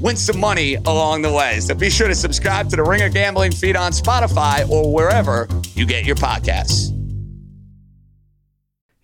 win some money along the way. So be sure to subscribe to the Ringer Gambling feed on Spotify or wherever you get your podcasts.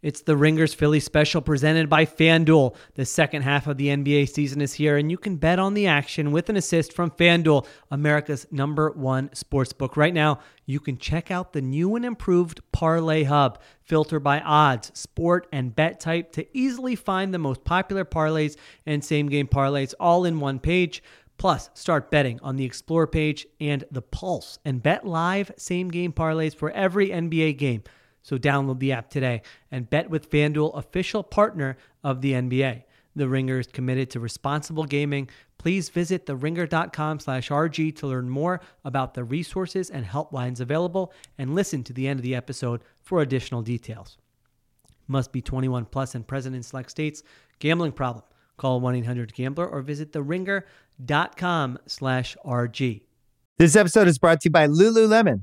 It's the Ringers Philly special presented by FanDuel. The second half of the NBA season is here, and you can bet on the action with an assist from FanDuel, America's number one sportsbook. Right now, you can check out the new and improved Parlay Hub. Filter by odds, sport, and bet type to easily find the most popular parlays and same game parlays all in one page. Plus, start betting on the Explore page and the Pulse and bet live same game parlays for every NBA game. So download the app today and bet with FanDuel, official partner of the NBA. The Ringer is committed to responsible gaming. Please visit theringer.com slash RG to learn more about the resources and helplines available and listen to the end of the episode for additional details. Must be 21 plus and present in select states. Gambling problem. Call 1-800-GAMBLER or visit theringer.com slash RG. This episode is brought to you by Lululemon.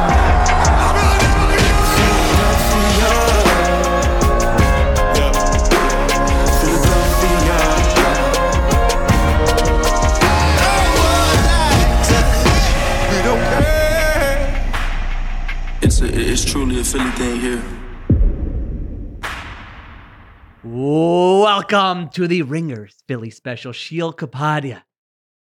It's it's truly a Philly thing here. Welcome to the Ringers Philly special. Sheil Kapadia,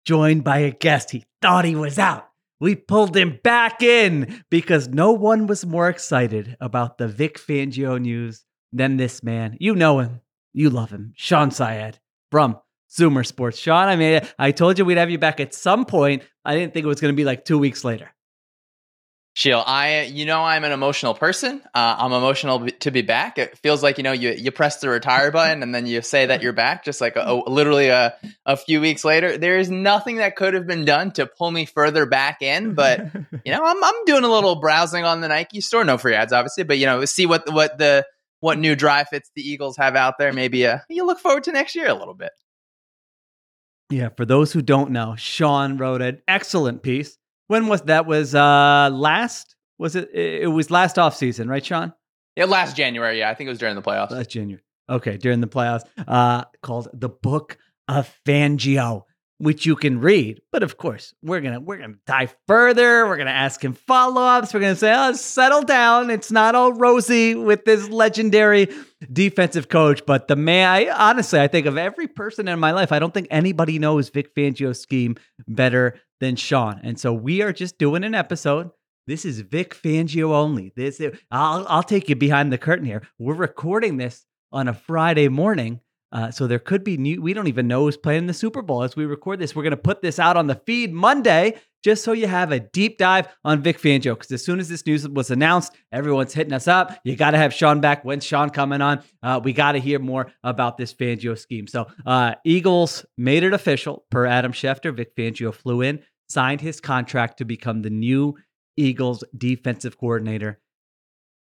joined by a guest he thought he was out. We pulled him back in because no one was more excited about the Vic Fangio news than this man. You know him, you love him, Shawn Syed from Zoomer Sports. Shawn, I mean, I told you we'd have you back at some point. I didn't think it was going to be like two weeks later. Sheil, I you know I'm an emotional person. Uh, I'm emotional b- to be back. It feels like you know you you press the retire button and then you say that you're back, just like a, a- literally a a few weeks later. There is nothing that could have been done to pull me further back in, but you know I'm I'm doing a little browsing on the Nike store. No free ads, obviously, but you know see what what the what new dry fits the Eagles have out there. Maybe uh, you look forward to next year a little bit. Yeah, for those who don't know, Shawn wrote an excellent piece. When was that? Was uh last? Was it? It was last off season, right, Shawn? Yeah, last January. Yeah, I think it was during the playoffs. Last January. Okay, during the playoffs. Uh, called the Book of Fangio, which you can read. But of course, we're gonna we're gonna dive further. We're gonna ask him follow ups. We're gonna say, oh, settle down. It's not all rosy with this legendary defensive coach. But the man, I, honestly, I think of every person in my life, I don't think anybody knows Vic Fangio's scheme better than Shawn. And so we are just doing an episode. This is Vic Fangio only. This I'll I'll take you behind the curtain here. We're recording this on a Friday morning. Uh, so there could be new. We don't even know who's playing the Super Bowl as we record this. We're going to put this out on the feed Monday, just so you have a deep dive on Vic Fangio. Because as soon as this news was announced, everyone's hitting us up. You got to have Shawn back. When's Shawn coming on? Uh, we got to hear more about this Fangio scheme. So uh, Eagles made it official per Adam Schefter. Vic Fangio flew in, signed his contract to become the new Eagles defensive coordinator.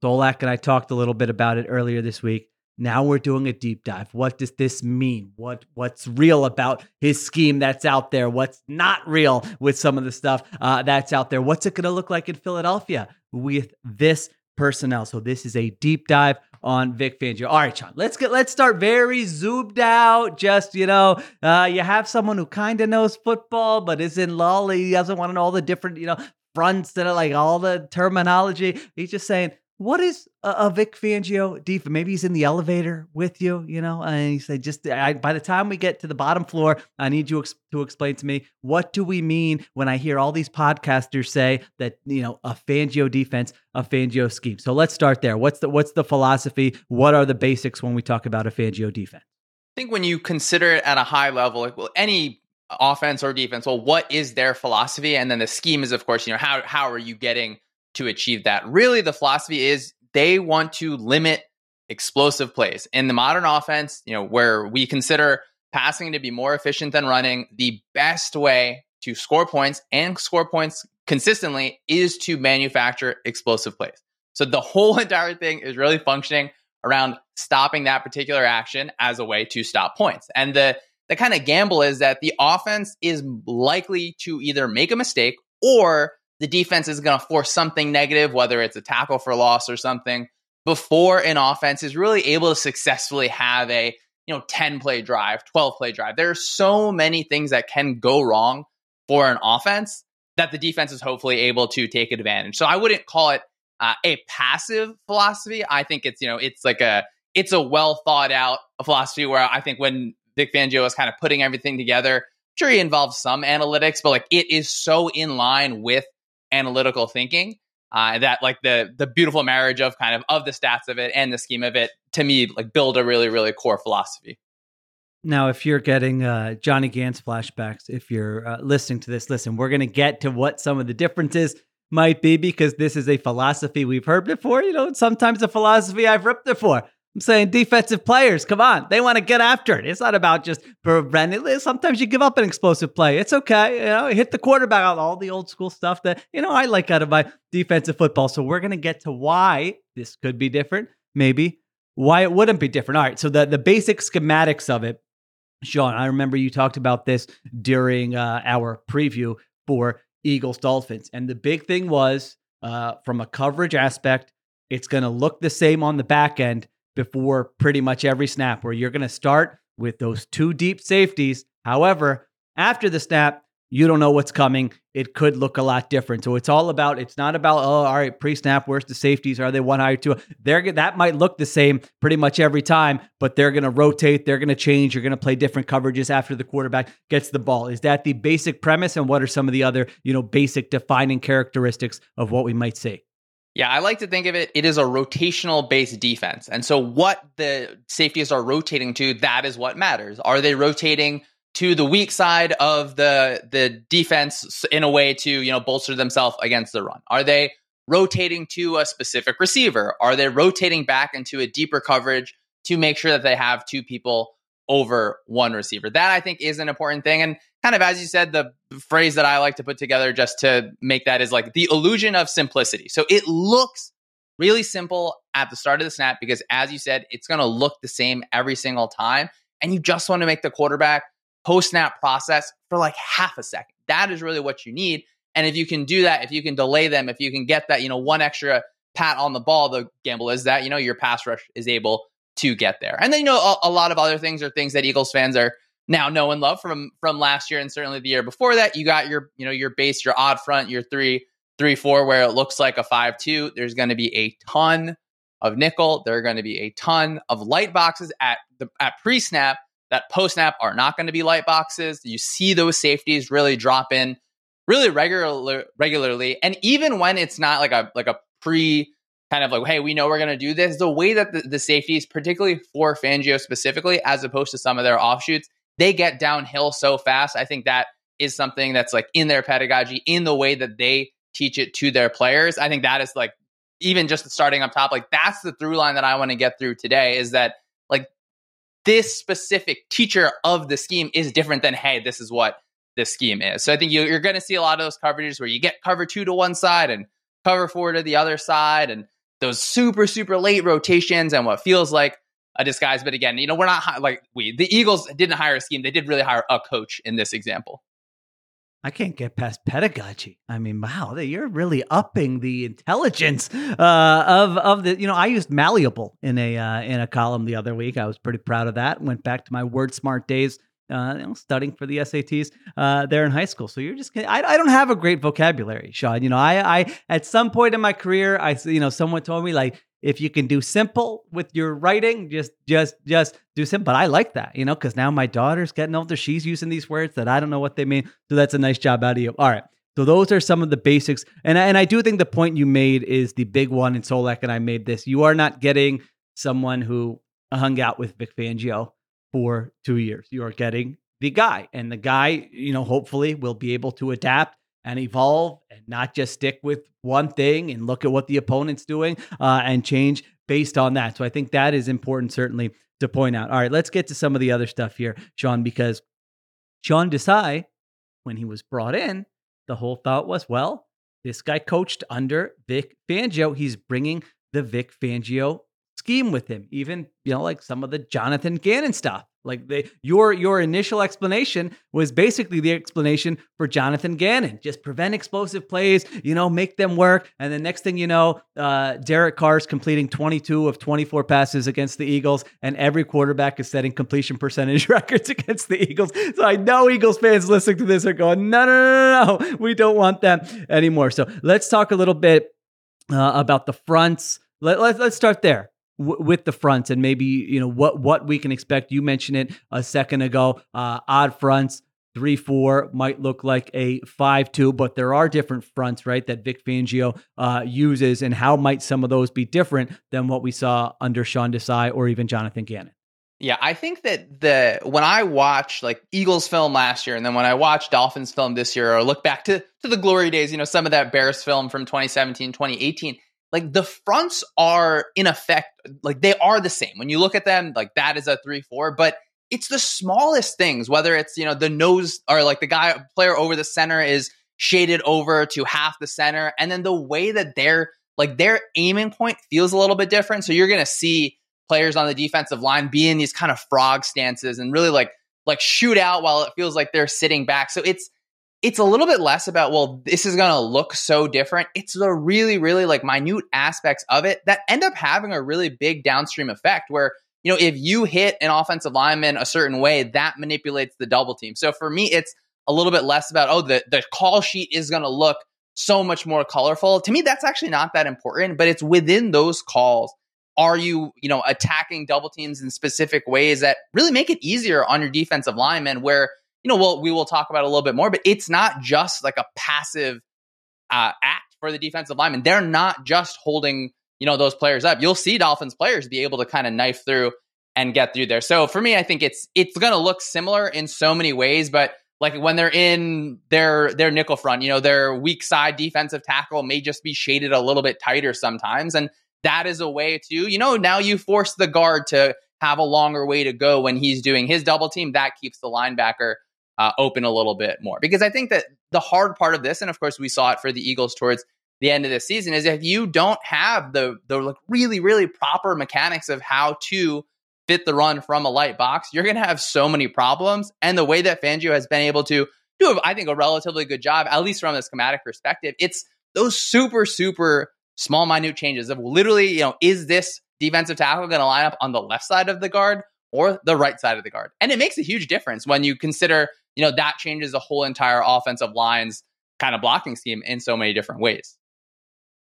Solak and I talked a little bit about it earlier this week. Now we're doing a deep dive. What does this mean? What what's real about his scheme that's out there? What's not real with some of the stuff uh, that's out there? What's it going to look like in Philadelphia with this personnel? So this is a deep dive on Vic Fangio. All right, Shawn, let's get let's start very zoomed out. Just you know, uh, you have someone who kind of knows football, but is in lolly. He doesn't want to know all the different you know fronts that are like all the terminology. He's just saying, what is a, a Vic Fangio defense? Maybe he's in the elevator with you, you know, and he said, just I, by the time we get to the bottom floor, I need you ex- to explain to me what do we mean when I hear all these podcasters say that you know a Fangio defense, a Fangio scheme. So let's start there. What's the what's the philosophy? What are the basics when we talk about a Fangio defense? I think when you consider it at a high level, like well, any offense or defense, well, what is their philosophy? And then the scheme is, of course, you know, how how are you getting to achieve that. Really, the philosophy is they want to limit explosive plays. In the modern offense, you know, where we consider passing to be more efficient than running, the best way to score points and score points consistently is to manufacture explosive plays. So the whole entire thing is really functioning around stopping that particular action as a way to stop points. And the the kind of gamble is that the offense is likely to either make a mistake or the defense is going to force something negative, whether it's a tackle for loss or something, before an offense is really able to successfully have a you know 10 play drive, 12 play drive. There are so many things that can go wrong for an offense that the defense is hopefully able to take advantage. So I wouldn't call it uh, a passive philosophy. I think it's you know it's like a it's a well thought out philosophy where I think when Vic Fangio is kind of putting everything together, sure he involves some analytics, but like it is so in line with analytical thinking. Uh, that like the the beautiful marriage of kind of of the stats of it and the scheme of it to me like build a really really core philosophy. Now, if you're getting uh, Johnny Gannon flashbacks, if you're uh, listening to this, listen, we're going to get to what some of the differences might be because this is a philosophy we've heard before. You know, sometimes a philosophy I've ripped before. I'm saying defensive players, come on. They want to get after it. It's not about just preventing. Sometimes you give up an explosive play. It's okay. You know, hit the quarterback out all the old school stuff that, you know, I like out of my defensive football. So we're going to get to why this could be different, maybe why it wouldn't be different. All right. So the, the basic schematics of it, Shawn, I remember you talked about this during uh, our preview for Eagles Dolphins. And the big thing was uh, from a coverage aspect, it's going to look the same on the back end before pretty much every snap, where you're going to start with those two deep safeties. However, after the snap, you don't know what's coming. It could look a lot different. So it's all about. It's not about oh, all right, pre-snap. Where's the safeties? Are they one higher two? They're that might look the same pretty much every time, but they're going to rotate. They're going to change. You're going to play different coverages after the quarterback gets the ball. Is that the basic premise? And what are some of the other you know basic defining characteristics of what we might see? Yeah, I like to think of it, it is a rotational based defense. And so what the safeties are rotating to, that is what matters. Are they rotating to the weak side of the the defense in a way to, you know, bolster themselves against the run? Are they rotating to a specific receiver? Are they rotating back into a deeper coverage to make sure that they have two people over one receiver. That I think is an important thing. And kind of as you said, the phrase that I like to put together just to make that is like the illusion of simplicity. So it looks really simple at the start of the snap because as you said, it's going to look the same every single time. And you just want to make the quarterback post snap process for like half a second. That is really what you need. And if you can do that, if you can delay them, if you can get that, you know, one extra pat on the ball, the gamble is that, you know, your pass rush is able to get there. And then you know a, a, lot of other things are things that Eagles fans are now know and love from from last year and certainly the year before that. You got your you know your base, your odd front, your three three four where it looks like a five two. There's going to be a ton of nickel. There are going to be a ton of light boxes at the at pre snap. That post snap are not going to be light boxes. You see those safeties really drop in really regularly regularly and even when it's not like a like a pre kind of like, hey, we know we're going to do this. The way that the, the safeties, particularly for Fangio specifically, as opposed to some of their offshoots, they get downhill so fast. I think that is something that's like in their pedagogy, in the way that they teach it to their players. I think that is like even just starting up top, like that's the through line that I want to get through today is that like this specific teacher of the scheme is different than, hey, this is what this scheme is. So I think you, are going to see a lot of those coverages where you get cover two to one side and cover four to the other side. And those super super late rotations and what feels like a disguise. But again, you know, we're not like we the Eagles didn't hire a scheme; they did really hire a coach in this example. I can't get past pedagogy. I mean, wow, you're really upping the intelligence uh, of of the. You know, I used malleable in a uh, in a column the other week. I was pretty proud of that. Went back to my word smart days. Uh, you know, studying for the SATs uh, there in high school. So you're just, I, I don't have a great vocabulary, Shawn. You know, I, I, at some point in my career, I, you know, someone told me like, if you can do simple with your writing, just just just do simple. But I like that, you know, because now my daughter's getting older. She's using these words that I don't know what they mean. So that's a nice job out of you. All right. So those are some of the basics. And I, and I do think the point you made is the big one. And Solak and I made this. You are not getting someone who hung out with Vic Fangio for two years. You are getting the guy. And the guy, you know, hopefully will be able to adapt and evolve and not just stick with one thing and look at what the opponent's doing uh, and change based on that. So I think that is important, certainly, to point out. All right, let's get to some of the other stuff here, Shawn, because Sean Desai, when he was brought in, the whole thought was, well, this guy coached under Vic Fangio. He's bringing the Vic Fangio scheme with him, even, you know, like some of the Jonathan Gannon stuff. Like they, your your initial explanation was basically the explanation for Jonathan Gannon. Just prevent explosive plays, you know, make them work. And the next thing you know, uh, Derek Carr's completing 22 of 24 passes against the Eagles, and every quarterback is setting completion percentage records against the Eagles. So I know Eagles fans listening to this are going, no, no, no, no, no. we don't want them anymore. So let's talk a little bit uh, about the fronts. Let, let, let's start there with the fronts and maybe you know what what we can expect. You mentioned it a second ago. Uh, odd fronts. Three four might look like a five two, but there are different fronts, right? That Vic Fangio uh, uses, and how might some of those be different than what we saw under Sean Desai or even Jonathan Gannon? Yeah, I think that the when I watch like Eagles film last year, and then when I watch Dolphins film this year, or look back to to the glory days, you know, some of that Bears film from 2017, 2018, like the fronts are in effect like they are the same. When you look at them like that is a 3-4 but it's the smallest things whether it's you know the nose or like the guy player over the center is shaded over to half the center and then the way that they're like their aiming point feels a little bit different. So you're going to see players on the defensive line be in these kind of frog stances and really like like shoot out while it feels like they're sitting back. So it's it's a little bit less about, well, this is going to look so different. It's the really, really like minute aspects of it that end up having a really big downstream effect where, you know, if you hit an offensive lineman a certain way, that manipulates the double team. So for me, it's a little bit less about, oh, the, the call sheet is going to look so much more colorful. To me, that's actually not that important, but it's within those calls. Are you, you know, attacking double teams in specific ways that really make it easier on your defensive lineman where you know, we'll, we will talk about a little bit more, but it's not just like a passive uh, act for the defensive lineman. They're not just holding, you know, those players up. You'll see Dolphins players be able to kind of knife through and get through there. So for me, I think it's it's going to look similar in so many ways, but like when they're in their their nickel front, you know, their weak side defensive tackle may just be shaded a little bit tighter sometimes, and that is a way to, you know, now you force the guard to have a longer way to go when he's doing his double team. That keeps the linebacker uh, open a little bit more. Because I think that the hard part of this, and of course we saw it for the Eagles towards the end of the season, is if you don't have the the like really really proper mechanics of how to fit the run from a light box, you're going to have so many problems. And the way that Fangio has been able to do, I think, a relatively good job, at least from a schematic perspective, it's those super super small minute changes of literally, you know, is this defensive tackle going to line up on the left side of the guard or the right side of the guard? And it makes a huge difference when you consider you know, that changes the whole entire offensive line's kind of blocking scheme in so many different ways.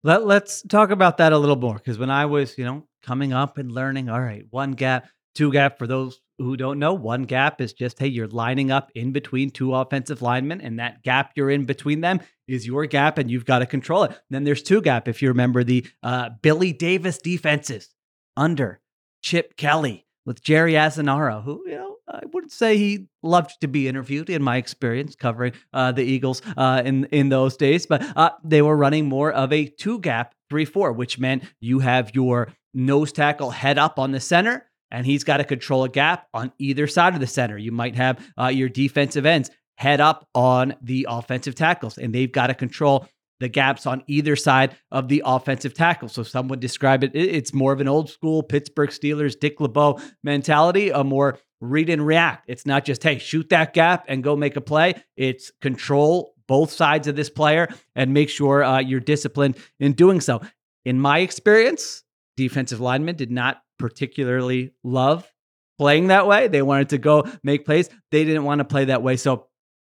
Let, let's talk about that a little more because when I was, you know, coming up and learning, all right, one gap, two gap, for those who don't know, one gap is just, hey, you're lining up in between two offensive linemen, and that gap you're in between them is your gap, and you've got to control it. And then there's two gap, if you remember the uh, Billy Davis defenses under Chip Kelly with Jerry Azzinaro, who, you know, I wouldn't say he loved to be interviewed in my experience covering uh, the Eagles uh, in in those days, but uh, they were running more of a two gap three four, which meant you have your nose tackle head up on the center, and he's got to control a gap on either side of the center. You might have uh, your defensive ends head up on the offensive tackles, and they've got to control the gaps on either side of the offensive tackle. So some would describe it, it's more of an old school Pittsburgh Steelers, Dick LeBeau mentality, a more read and react. It's not just, hey, shoot that gap and go make a play. It's control both sides of this player and make sure uh, you're disciplined in doing so. In my experience, defensive linemen did not particularly love playing that way. They wanted to go make plays. They didn't want to play that way. So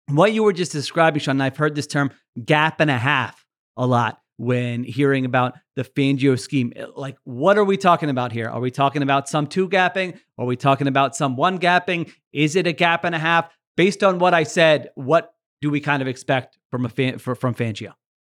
what you were just describing, Shawn, I've heard this term gap and a half a lot when hearing about the Fangio scheme. Eh, like, what are we talking about here? Are we talking about some two gapping? Are we talking about some one gapping? Is it a gap and a half? Based on what I said, what do we kind of expect from a fan, for, from Fangio?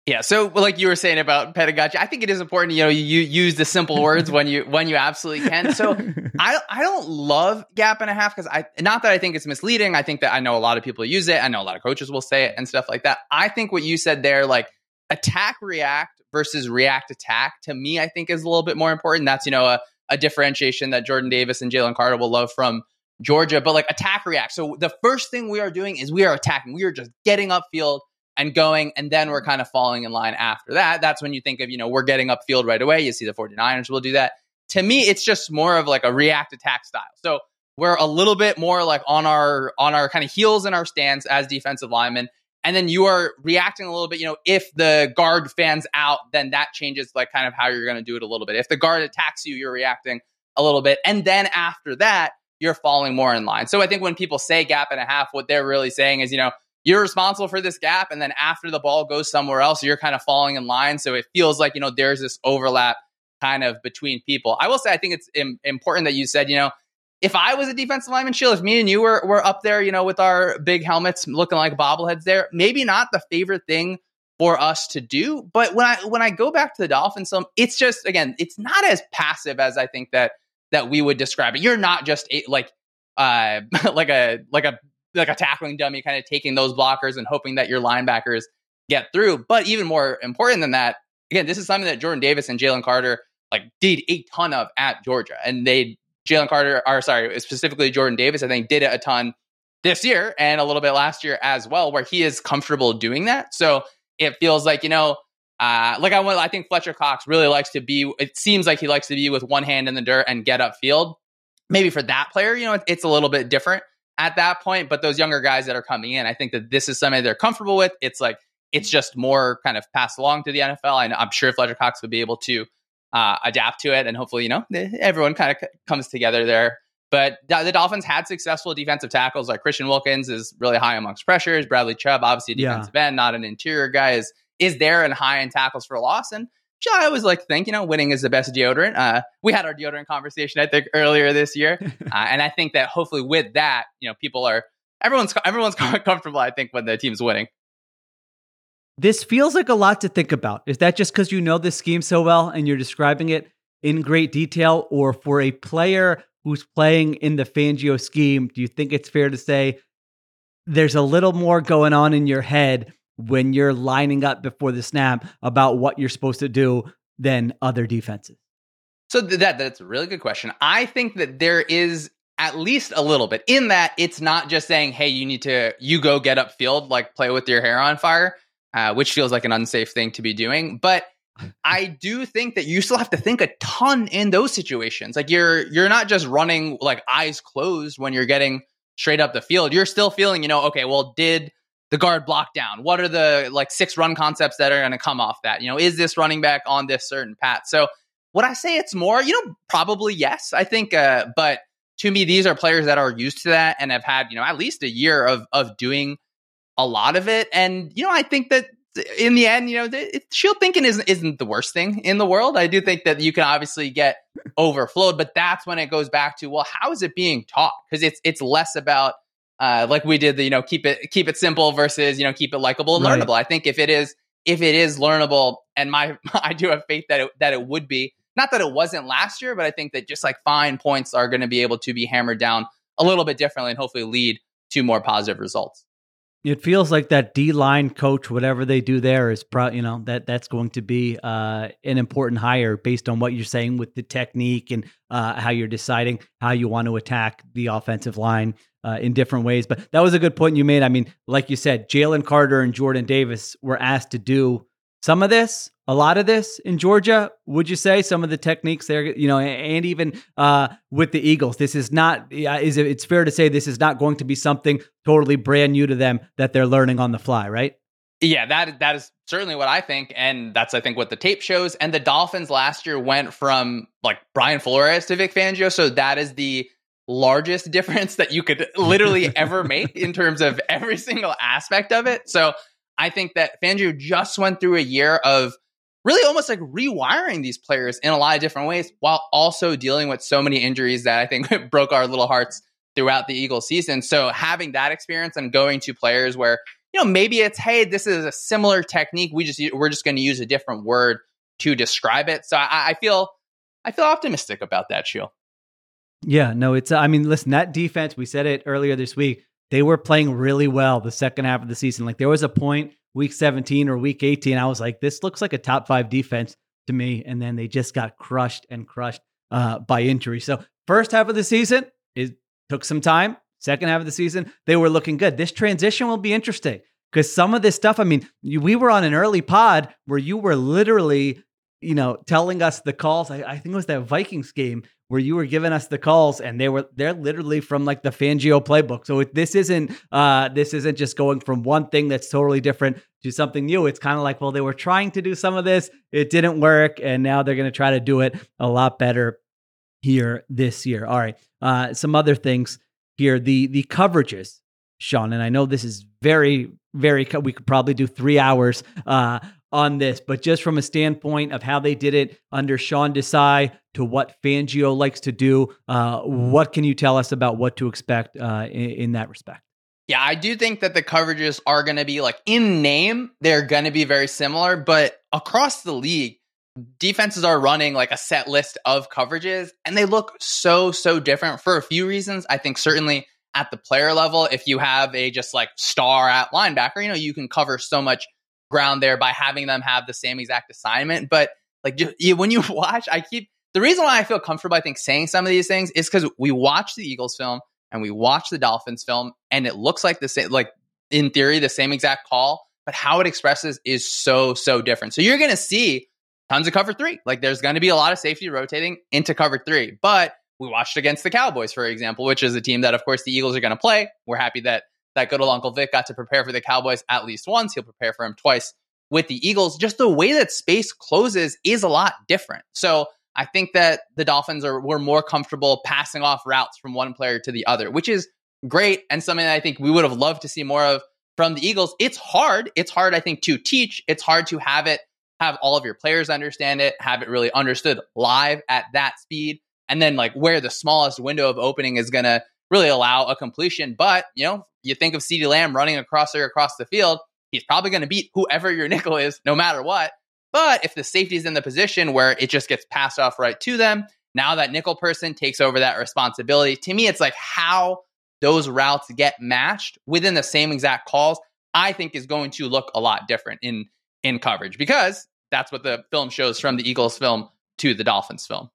Yeah, so like you were saying about pedagogy, I think it is important. You know, you use the simple words when you when you absolutely can. So I I don't love gap and a half because I not that I think it's misleading. I think that I know a lot of people use it. I know a lot of coaches will say it and stuff like that. I think what you said there, like attack react versus react attack, to me, I think is a little bit more important. That's you know a, a differentiation that Jordan Davis and Jalen Carter will love from Georgia. But like attack react. So the first thing we are doing is we are attacking. We are just getting upfield and going, and then we're kind of falling in line after that. That's when you think of, you know, we're getting upfield right away. You see the 49ers will do that. To me, it's just more of like a react attack style. So we're a little bit more like on our on our kind of heels in our stance as defensive linemen. And then you are reacting a little bit, you know, if the guard fans out, then that changes like kind of how you're going to do it a little bit. If the guard attacks you, you're reacting a little bit. And then after that, you're falling more in line. So I think when people say gap and a half, what they're really saying is, you know, you're responsible for this gap. And then after the ball goes somewhere else, you're kind of falling in line. So it feels like, you know, there's this overlap kind of between people. I will say, I think it's Im- important that you said, you know, if I was a defensive lineman, Sheil, if me and you were, were up there, you know, with our big helmets looking like bobbleheads there, maybe not the favorite thing for us to do. But when I when I go back to the Dolphins, some it's just again, it's not as passive as I think that that we would describe it. You're not just a, like uh like a like a like a tackling dummy, kind of taking those blockers and hoping that your linebackers get through. But even more important than that, again, this is something that Jordan Davis and Jalen Carter like did a ton of at Georgia, and they Jalen Carter, or sorry, specifically Jordan Davis, I think did it a ton this year and a little bit last year as well, where he is comfortable doing that. So it feels like you know. Uh, like I, I think Fletcher Cox really likes to be. It seems like he likes to be with one hand in the dirt and get upfield. Maybe for that player, you know, it's a little bit different at that point. But those younger guys that are coming in, I think that this is something they're comfortable with. It's like it's just more kind of passed along to the NFL. And I am sure Fletcher Cox would be able to uh, adapt to it, and hopefully, you know, everyone kind of c- comes together there. But the Dolphins had successful defensive tackles. Like Christian Wilkins is really high amongst pressures. Bradley Chubb, obviously a defensive yeah. end, not an interior guy, is is there and high in tackles for loss. And I always like to think, you know, winning is the best deodorant. Uh, we had our deodorant conversation, I think, earlier this year, uh, and I think that hopefully with that, you know, people are everyone's everyone's comfortable. I think when the team's winning. This feels like a lot to think about. Is that just because you know this scheme so well and you're describing it in great detail, or for a player who's playing in the Fangio scheme, do you think it's fair to say there's a little more going on in your head when you're lining up before the snap about what you're supposed to do than other defenses? So that that's a really good question. I think that there is at least a little bit in that it's not just saying, "Hey, you need to you go get upfield, like play with your hair on fire," uh, which feels like an unsafe thing to be doing. But I do think that you still have to think a ton in those situations. Like you're you're not just running like eyes closed when you're getting straight up the field. You're still feeling, you know, okay, well, did the guard block down? What are the like six run concepts that are going to come off that? You know, is this running back on this certain path? So would I say it's more? You know, probably yes. I think, uh, but to me, these are players that are used to that and have had you know at least a year of of doing a lot of it. And you know, I think that in the end, you know, the, Sheil thinking isn't isn't the worst thing in the world. I do think that you can obviously get overflowed, but that's when it goes back to well, how is it being taught? Because it's it's less about uh, like we did the you know keep it keep it simple versus you know keep it likable and right. learnable. I think if it is if it is learnable, and my I do have faith that it, that it would be. Not that it wasn't last year, but I think that just like fine points are going to be able to be hammered down a little bit differently and hopefully lead to more positive results. It feels like that D line coach, whatever they do there, is pro. You know that that's going to be uh, an important hire based on what you're saying with the technique and uh, how you're deciding how you want to attack the offensive line uh, in different ways. But that was a good point you made. I mean, like you said, Jalen Carter and Jordan Davis were asked to do some of this, a lot of this in Georgia, would you say some of the techniques there, you know, and even uh, with the Eagles, this is not, is it, it's fair to say this is not going to be something totally brand new to them that they're learning on the fly, right? Yeah, that that is certainly what I think, and that's I think what the tape shows. And the Dolphins last year went from like Brian Flores to Vic Fangio, so that is the largest difference that you could literally ever make in terms of every single aspect of it. So I think that Fangio just went through a year of really almost like rewiring these players in a lot of different ways while also dealing with so many injuries that I think broke our little hearts throughout the Eagles season. So having that experience and going to players where you know, maybe it's, hey, this is a similar technique. We just we're just going to use a different word to describe it. So I, I feel I feel optimistic about that, Sheil. Yeah, no, it's. I mean, listen, that defense. We said it earlier this week. They were playing really well the second half of the season. Like there was a point week 17 or week 18, I was like, this looks like a top five defense to me. And then they just got crushed and crushed uh, by injury. So first half of the season, it took some time. Second half of the season, they were looking good. This transition will be interesting because some of this stuff, I mean, we were on an early pod where you were literally, you know, telling us the calls. I, I, think it was that Vikings game where you were giving us the calls, and they were they're literally from like the Fangio playbook. So it, this isn't uh, this isn't just going from one thing that's totally different to something new. It's kind of like, well, they were trying to do some of this, it didn't work, and now they're going to try to do it a lot better here this year. All right, uh, some other things here the the coverages, Shawn, and I know this is very very we could probably do three hours uh, on this, but just from a standpoint of how they did it under Sean Desai to what Fangio likes to do, uh, what can you tell us about what to expect uh, in, in that respect? Yeah, I do think that the coverages are going to be like in name, they're going to be very similar, but across the league, defenses are running like a set list of coverages and they look so so different for a few reasons i think certainly at the player level if you have a just like star at linebacker you know you can cover so much ground there by having them have the same exact assignment but like just, when you watch i keep the reason why i feel comfortable i think saying some of these things is because we watch the eagles film and we watch the dolphins film and it looks like the same like in theory the same exact call but how it expresses is so so different so you're going to see tons of cover three. Like there's going to be a lot of safety rotating into cover three. But we watched against the Cowboys, for example, which is a team that, of course, the Eagles are going to play. We're happy that that good old Uncle Vic got to prepare for the Cowboys at least once. He'll prepare for him twice with the Eagles. Just the way that space closes is a lot different. So I think that the Dolphins are were more comfortable passing off routes from one player to the other, which is great and something that I think we would have loved to see more of from the Eagles. It's hard. It's hard, I think, to teach. It's hard to have it have all of your players understand it, have it really understood live at that speed, and then like where the smallest window of opening is going to really allow a completion. But, you know, you think of CeeDee Lamb running across there across the field, he's probably going to beat whoever your nickel is, no matter what. But if the safety is in the position where it just gets passed off right to them, now that nickel person takes over that responsibility. To me, it's like how those routes get matched within the same exact calls, I think is going to look a lot different in in coverage because that's what the film shows from the Eagles film to the Dolphins film.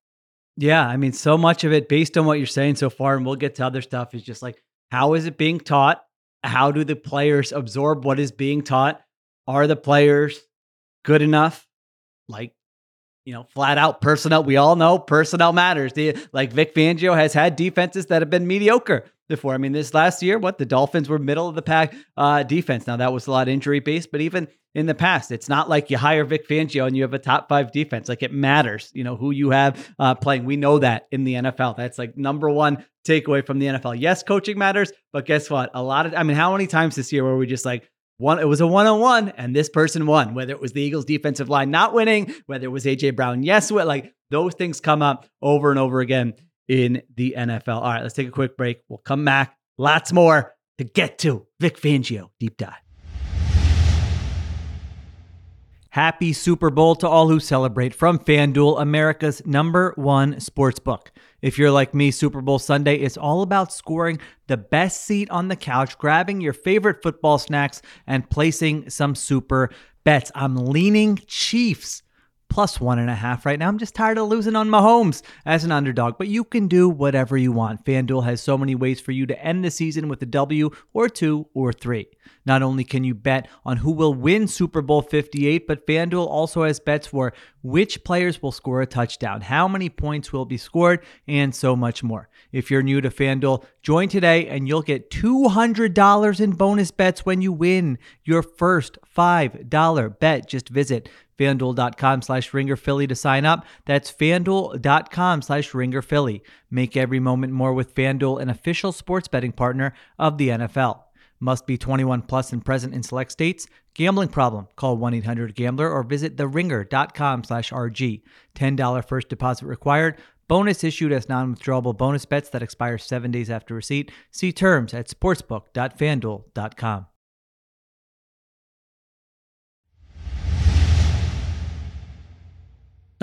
Yeah, I mean, so much of it based on what you're saying so far, and we'll get to other stuff, is just like, how is it being taught? How do the players absorb what is being taught? Are the players good enough? Like, you know, flat out personnel. We all know personnel matters. The, like Vic Fangio has had defenses that have been mediocre before. I mean, this last year, what the Dolphins were middle of the pack uh, defense. Now that was a lot injury based, but even in the past, it's not like you hire Vic Fangio and you have a top five defense. Like it matters, you know, who you have uh, playing. We know that in the NFL. That's like number one takeaway from the NFL. Yes, coaching matters, but guess what? A lot of, I mean, how many times this year were we just like, one, it was a one on one, and this person won. Whether it was the Eagles' defensive line not winning, whether it was AJ Brown, yes, like those things come up over and over again in the NFL. All right, let's take a quick break. We'll come back. Lots more to get to. Vic Fangio, deep dive. Happy Super Bowl to all who celebrate from FanDuel, America's number one sports book. If you're like me, Super Bowl Sunday is all about scoring the best seat on the couch, grabbing your favorite football snacks, and placing some super bets. I'm leaning Chiefs plus one and a half right now. I'm just tired of losing on Mahomes as an underdog, but you can do whatever you want. FanDuel has so many ways for you to end the season with a W or two or three. Not only can you bet on who will win Super Bowl 58, but FanDuel also has bets for which players will score a touchdown, how many points will be scored, and so much more. If you're new to FanDuel, join today and you'll get $200 in bonus bets when you win your first $5 bet. Just visit fanduel.com slash ringerphilly to sign up. That's fanduel.com slash ringerphilly. Make every moment more with FanDuel, an official sports betting partner of the NFL. Must be 21 plus and present in select states. Gambling problem? Call 1-800-GAMBLER or visit theringer.com slash RG. $10 first deposit required. Bonus issued as non-withdrawable bonus bets that expire seven days after receipt. See terms at sportsbook.fanduel.com.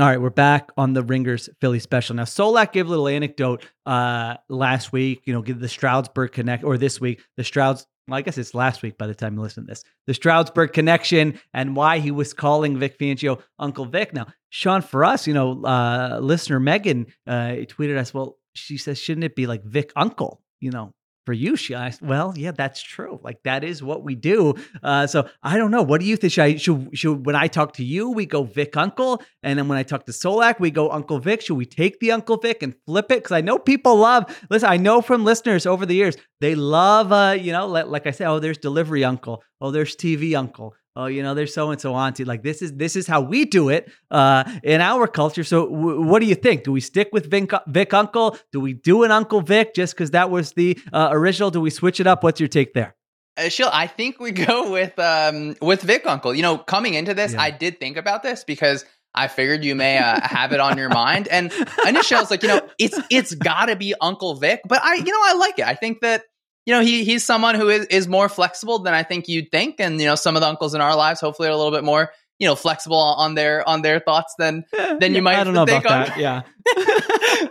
All right, we're back on the Ringers Philly special. Now, Solak gave a little anecdote uh, last week, you know, give the Stroudsburg connect, or this week, the Strouds, well, I guess it's last week by the time you listen to this, the Stroudsburg connection and why he was calling Vic Fangio Uncle Vic. Now, Shawn, for us, you know, uh, listener Megan uh, tweeted us, well, she says, shouldn't it be like Vic Uncle? You know, for you, she asked, well, yeah, that's true. Like that is what we do. Uh, so I don't know. What do you think? Should, I, should, should when I talk to you, we go Vic Uncle, and then when I talk to Solak, we go Uncle Vic. Should we take the Uncle Vic and flip it? Because I know people love. Listen, I know from listeners over the years they love. Uh, you know, like, like I said, oh, there's delivery Uncle. Oh, there's TV Uncle oh you know there's so and so auntie like this is this is how we do it uh in our culture. So w- what do you think? Do we stick with vic, vic uncle? Do we do an uncle vic just because that was the uh, original? Do we switch it up? What's your take there? Uh, Sheil, I think we go with um with Vic Uncle. You know, coming into this, Yeah. I did think about this because I figured you may uh, have it on your mind, and initially I was like, you know, it's it's got to be Uncle Vic, but I, you know, I like it. I think that you know he he's someone who is is more flexible than I think you'd think, and you know, some of the uncles in our lives hopefully are a little bit more you know flexible on their on their thoughts than Then you might i don't know think about Uncle- that yeah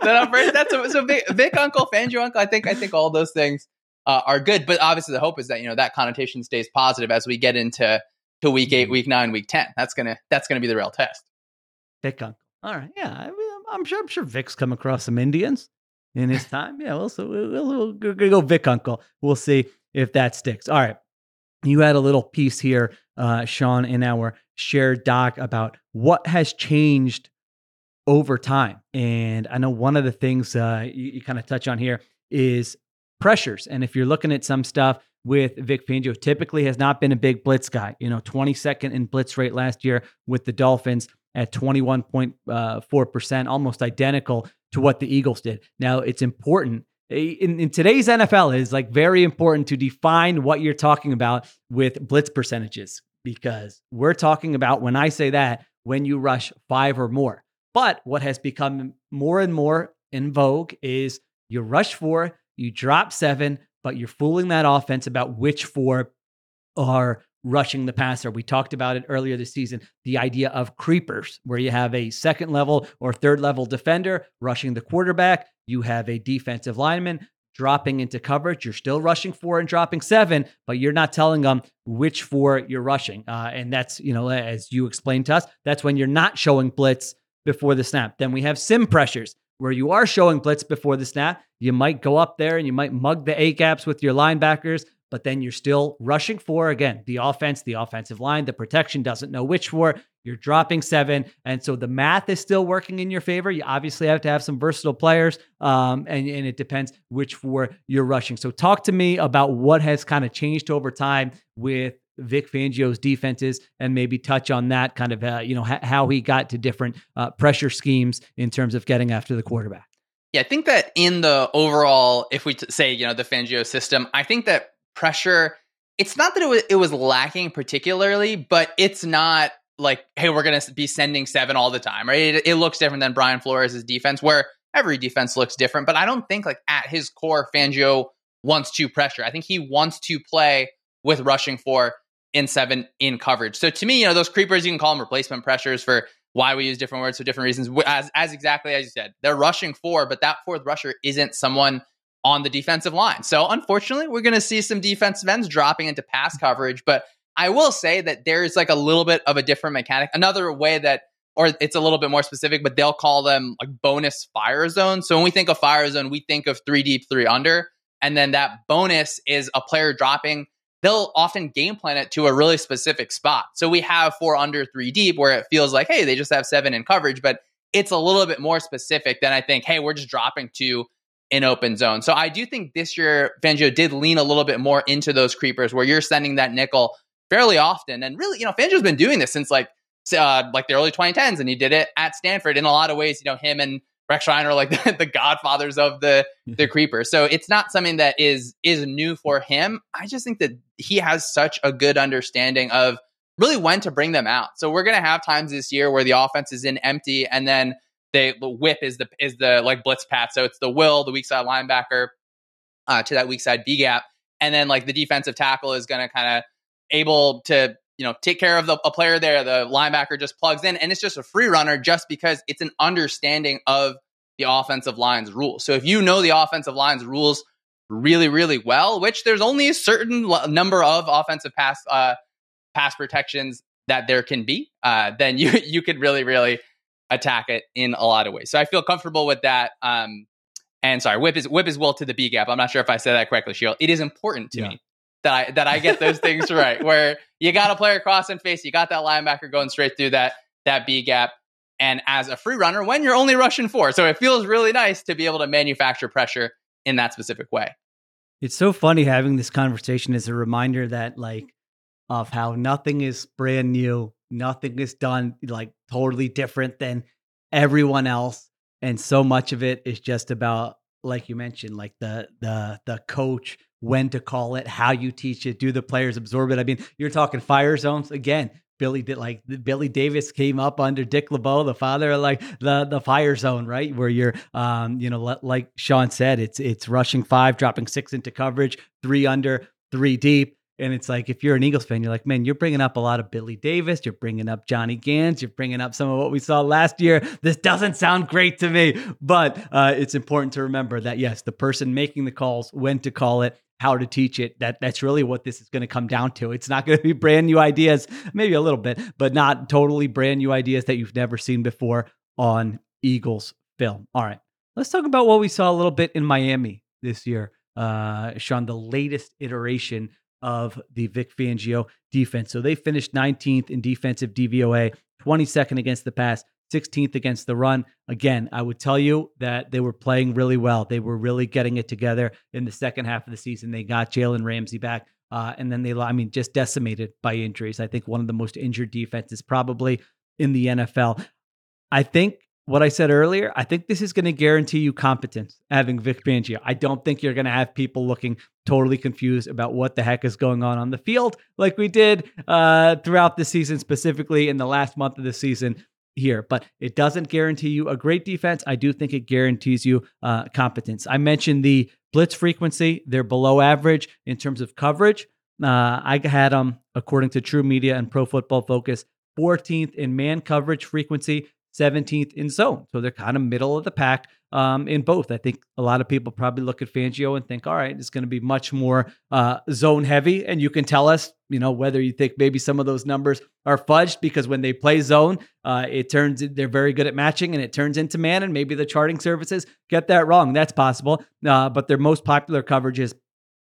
that I'm first. That's a, so Vic, Vic Uncle, Fangio Uncle. I think I think all those things uh, are good, but obviously the hope is that you know that connotation stays positive as we get into to week eight, week nine, week ten. That's gonna that's gonna be the real test. vic uncle all right yeah I mean, i'm sure i'm sure vic's come across some indians in his time yeah well so we'll, we'll, go- vic uncle we'll see if that sticks all right you had a little piece here, uh, Shawn, in our shared doc about what has changed over time. And I know one of the things uh, you, you kind of touch on here is pressures. And if you're looking at some stuff with Vic Fangio, typically has not been a big blitz guy. You know, 22nd in blitz rate last year with the Dolphins at 21.4%, almost identical to what the Eagles did. Now, it's important eh, in, in today's NFL is like very important to define what you're talking about with blitz percentages because we're talking about when I say that when you rush five or more. But what has become more and more in vogue is you rush four, you drop seven, but you're fooling that offense about which four are rushing the passer. We talked about it earlier this season the idea of creepers, where you have a second level or third level defender rushing the quarterback, you have a defensive lineman dropping into coverage. You're still rushing four and dropping seven, but you're not telling them which four you're rushing. Uh, and that's, you know, as you explained to us, that's when you're not showing blitz before the snap. Then we have sim pressures where you are showing blitz before the snap. You might go up there and you might mug the A gaps with your linebackers, but then you're still rushing four. Again, the offense, the offensive line, the protection doesn't know which four. You're dropping seven. And so the math is still working in your favor. You obviously have to have some versatile players, um, and, and it depends which four you're rushing. So talk to me about what has kind of changed over time with Vic Fangio's defenses and maybe touch on that kind of, uh, you know, h- how he got to different uh, pressure schemes in terms of getting after the quarterback. Yeah, I think that in the overall, if we t- say you know the Fangio system, I think that pressure. It's not that it was it was lacking particularly, but it's not like hey we're gonna be sending seven all the time, right? It, it looks different than Brian Flores' defense, where every defense looks different. But I don't think like at his core, Fangio wants to pressure. I think he wants to play with rushing four in seven in coverage. So to me, you know, those creepers you can call them replacement pressures for why we use different words for different reasons. As as exactly as you said, they're rushing four, but that fourth rusher isn't someone on the defensive line. So unfortunately, we're going to see some defensive ends dropping into pass coverage. But I will say that there's like a little bit of a different mechanic. Another way that or it's a little bit more specific, but they'll call them like bonus fire zone. So when we think of fire zone, we think of three deep, three under. And then that bonus is a player dropping. They'll often game plan it to a really specific spot. So we have four under, three deep, where it feels like, hey, they just have seven in coverage, but it's a little bit more specific than I think, hey, we're just dropping to in open zone. So I do think this year Fangio did lean a little bit more into those creepers where you're sending that nickel fairly often. And really, you know, Fangio's been doing this since like uh, like the early 2010s, and he did it at Stanford in a lot of ways. You know, him and Rex Ryan are like the, the godfathers of the the creeper. So it's not something that is is new for him. I just think that he has such a good understanding of really when to bring them out. So we're gonna have times this year where the offense is in empty, and then they the whip is the is the like blitz pat. So it's the will, the weak side linebacker uh, to that weak side B gap, and then like the defensive tackle is gonna kind of able to you know take care of the, a player there. The linebacker just plugs in, and it's just a free runner just because it's an understanding of the offensive line's rules. So if you know the offensive line's rules really really well, which there's only a certain number of offensive pass uh, pass protections that there can be, uh, then you you could really really attack it in a lot of ways. So I feel comfortable with that. Um, and sorry, whip is whip is will to the B gap. I'm not sure if I said that correctly, Sheil. It is important to yeah. me that I that I get those things right. Where you got a player and face, you got that linebacker going straight through that that B gap. And as a free runner, when you're only rushing four, so it feels really nice to be able to manufacture pressure in that specific way. It's so funny having this conversation as a reminder that like of how nothing is brand new, nothing is done like totally different than everyone else, and so much of it is just about like you mentioned, like the the the coach when to call it, how you teach it, do the players absorb it. I mean, you're talking fire zones again. Billy did like Billy Davis came up under Dick LeBeau, the father of like the the fire zone, right? Where you're um, you know, like Shawn said, it's it's rushing five, dropping six into coverage, three under, three deep. And it's like, if you're an Eagles fan, you're like, man, you're bringing up a lot of Billy Davis. You're bringing up Johnny Gans. You're bringing up some of what we saw last year. This doesn't sound great to me, but uh, it's important to remember that, yes, the person making the calls, when to call it, how to teach it. That that's really what this is going to come down to. It's not going to be brand new ideas, maybe a little bit, but not totally brand new ideas that you've never seen before on Eagles film. All right, let's talk about what we saw a little bit in Miami this year. Uh, Shawn, the latest iteration of the Vic Fangio defense. So they finished 19th in defensive DVOA, 22nd against the pass, 16th against the run. Again, I would tell you that they were playing really well. They were really getting it together in the second half of the season. They got Jalen Ramsey back. Uh, and then they, I mean, just decimated by injuries. I think one of the most injured defenses probably in the NFL. I think what I said earlier, I think this is going to guarantee you competence having Vic Fangio. I don't think you're going to have people looking totally confused about what the heck is going on on the field like we did uh, throughout the season, specifically in the last month of the season here, but it doesn't guarantee you a great defense. I do think it guarantees you uh, competence. I mentioned the blitz frequency; they're below average in terms of coverage. Uh, I had them, according to TruMedia and Pro Football Focus, 14th in man coverage frequency, 17th in zone. So they're kind of middle of the pack um, in both. I think a lot of people probably look at Fangio and think, all right, it's going to be much more uh, zone heavy. And you can tell us, you know, whether you think maybe some of those numbers are fudged because when they play zone, uh, it turns, they're very good at matching and it turns into man. And maybe the charting services get that wrong. That's possible. Uh, but their most popular coverage is,